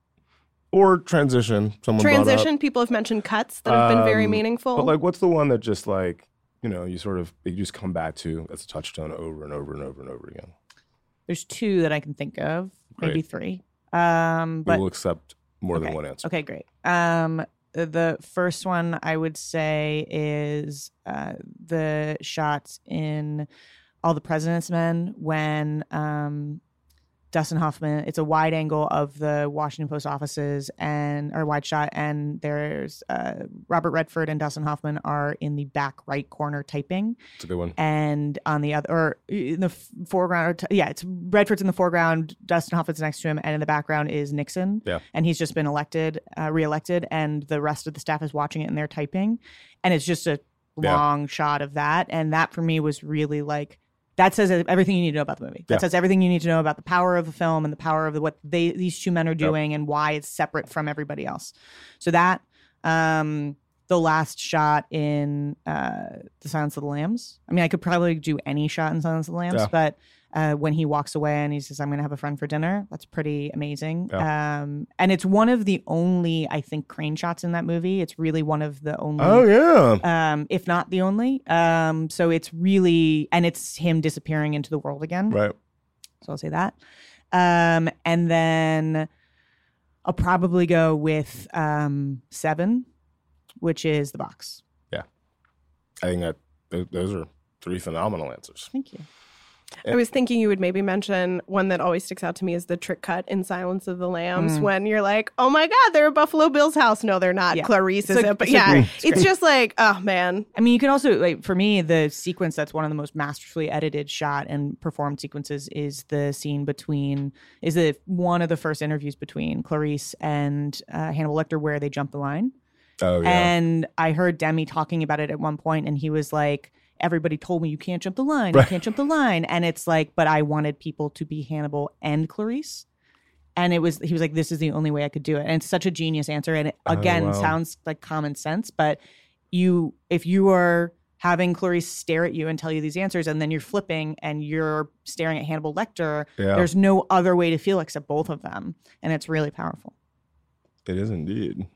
Speaker 1: or transition. Someone brought up.
Speaker 2: Transition. People have mentioned cuts that have been very
Speaker 1: Um,
Speaker 2: meaningful.
Speaker 1: But like, what's the one that just like you know you sort of you just come back to as a touchstone over and over and over and over again?
Speaker 3: there's two that i can think of maybe three um
Speaker 1: we'll accept more than one answer.
Speaker 3: Okay, great. Um, the first one I would say is uh, the shots in All the President's Men when um, Dustin Hoffman. It's a wide angle of the Washington Post offices and or wide shot, and there's uh, Robert Redford and Dustin Hoffman are in the back right corner typing
Speaker 1: It's a good one.
Speaker 3: and on the other or in the foreground or t- yeah it's redford's in the foreground dustin hoffman's next to him and in the background is nixon
Speaker 1: Yeah.
Speaker 3: and he's just been elected uh, reelected and the rest of the staff is watching it and they're typing and it's just a
Speaker 1: Yeah.
Speaker 3: long shot of that and that for me was really like that says everything you need to know about the movie. That
Speaker 1: Yeah.
Speaker 3: says everything you need to know about the power of the film and the power of what they these two men are doing and why it's separate from everybody else. So that um the last shot in uh the Silence of the Lambs. I mean, I could probably do any shot in Silence of the Lambs,
Speaker 1: Yeah.
Speaker 3: but uh, when he walks away and he says, "I'm going to have a friend for dinner," that's pretty amazing. Um, and it's one of the only, I think, crane shots in that movie. It's really one of the only
Speaker 1: Oh yeah.
Speaker 3: um, if not the only. Um, so it's really, and it's him disappearing into the world again.
Speaker 1: Right.
Speaker 3: So I'll say that. Um, and then I'll probably go with um, seven, which is the box. Yeah.
Speaker 1: I think that th- those are three phenomenal answers.
Speaker 3: Thank you.
Speaker 2: I was thinking you would maybe mention one that always sticks out to me is the trick cut in Silence of the Lambs
Speaker 3: Mm.
Speaker 2: when you're like, oh my God, they're at Buffalo Bill's house. No, they're not.
Speaker 3: Yeah.
Speaker 2: Clarice
Speaker 3: It's
Speaker 2: is
Speaker 3: a-
Speaker 2: it. But
Speaker 3: it's
Speaker 2: yeah,
Speaker 3: great-
Speaker 2: it's,
Speaker 3: it's
Speaker 2: just like, oh man.
Speaker 3: I mean, you can also like for me the sequence that's one of the most masterfully edited shot and performed sequences is the scene between is the one of the first interviews between Clarice and uh, Hannibal Lecter where they jump the line.
Speaker 1: Oh yeah.
Speaker 3: And I heard Demme talking about it at one point, and he was like, Everybody told me you can't jump the line,
Speaker 1: Right.
Speaker 3: you can't jump the line. And it's like, but I wanted people to be Hannibal and Clarice. And it was, he was like, this is the only way I could do it. And it's such a genius answer. And it,
Speaker 1: Oh,
Speaker 3: again,
Speaker 1: wow.
Speaker 3: sounds like common sense, but you, if you are having Clarice stare at you and tell you these answers, and then you're flipping and you're staring at Hannibal Lecter,
Speaker 1: Yeah.
Speaker 3: there's no other way to feel except both of them. And it's really powerful.
Speaker 1: it is indeed.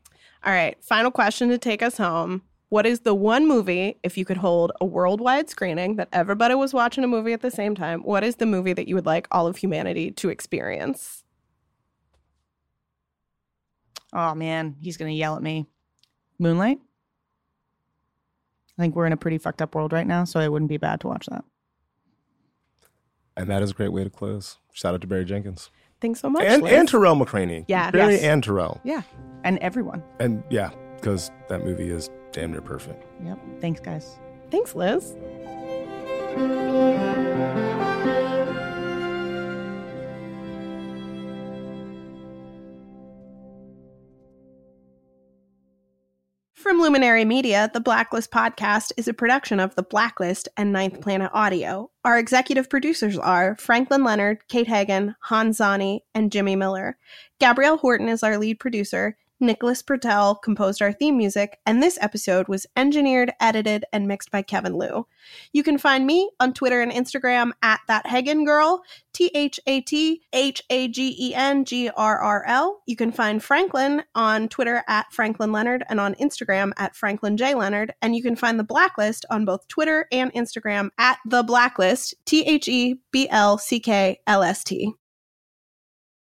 Speaker 2: All right. Final question to take us home. What is the one movie, if you could hold a worldwide screening that everybody was watching a movie at the same time, what is the movie that you would like all of humanity to experience?
Speaker 3: Oh man, he's gonna yell at me. Moonlight. I think we're in a pretty fucked up world right now, so it wouldn't be bad to watch that.
Speaker 1: And that is a great way to close. Shout out to Barry Jenkins.
Speaker 2: Thanks so much.
Speaker 1: And,
Speaker 2: Liz.
Speaker 1: and Tarell McCraney.
Speaker 2: Yeah.
Speaker 1: Barry
Speaker 3: Yes.
Speaker 1: and Tarell.
Speaker 3: Yeah. And everyone.
Speaker 1: And yeah, because that movie is damn near perfect.
Speaker 3: Yep. Thanks, guys.
Speaker 2: Thanks, Liz. From Luminary Media, the Blacklist podcast is a production of The Blacklist and Ninth Planet Audio. Our executive producers are Franklin Leonard, Kate Hagen, Hans Zani, and Jimmy Miller. Gabrielle Horton is our lead producer. Nicholas Pertel composed our theme music, and this episode was engineered, edited, and mixed by Kevin Liu. You can find me on Twitter and Instagram at that Hagen Girl, T H A T H A G E N G R R L. You can find Franklin on Twitter at Franklin Leonard and on Instagram at Franklin J Leonard. And you can find the Blacklist on both Twitter and Instagram at the Blacklist, T H E B L C K L S T.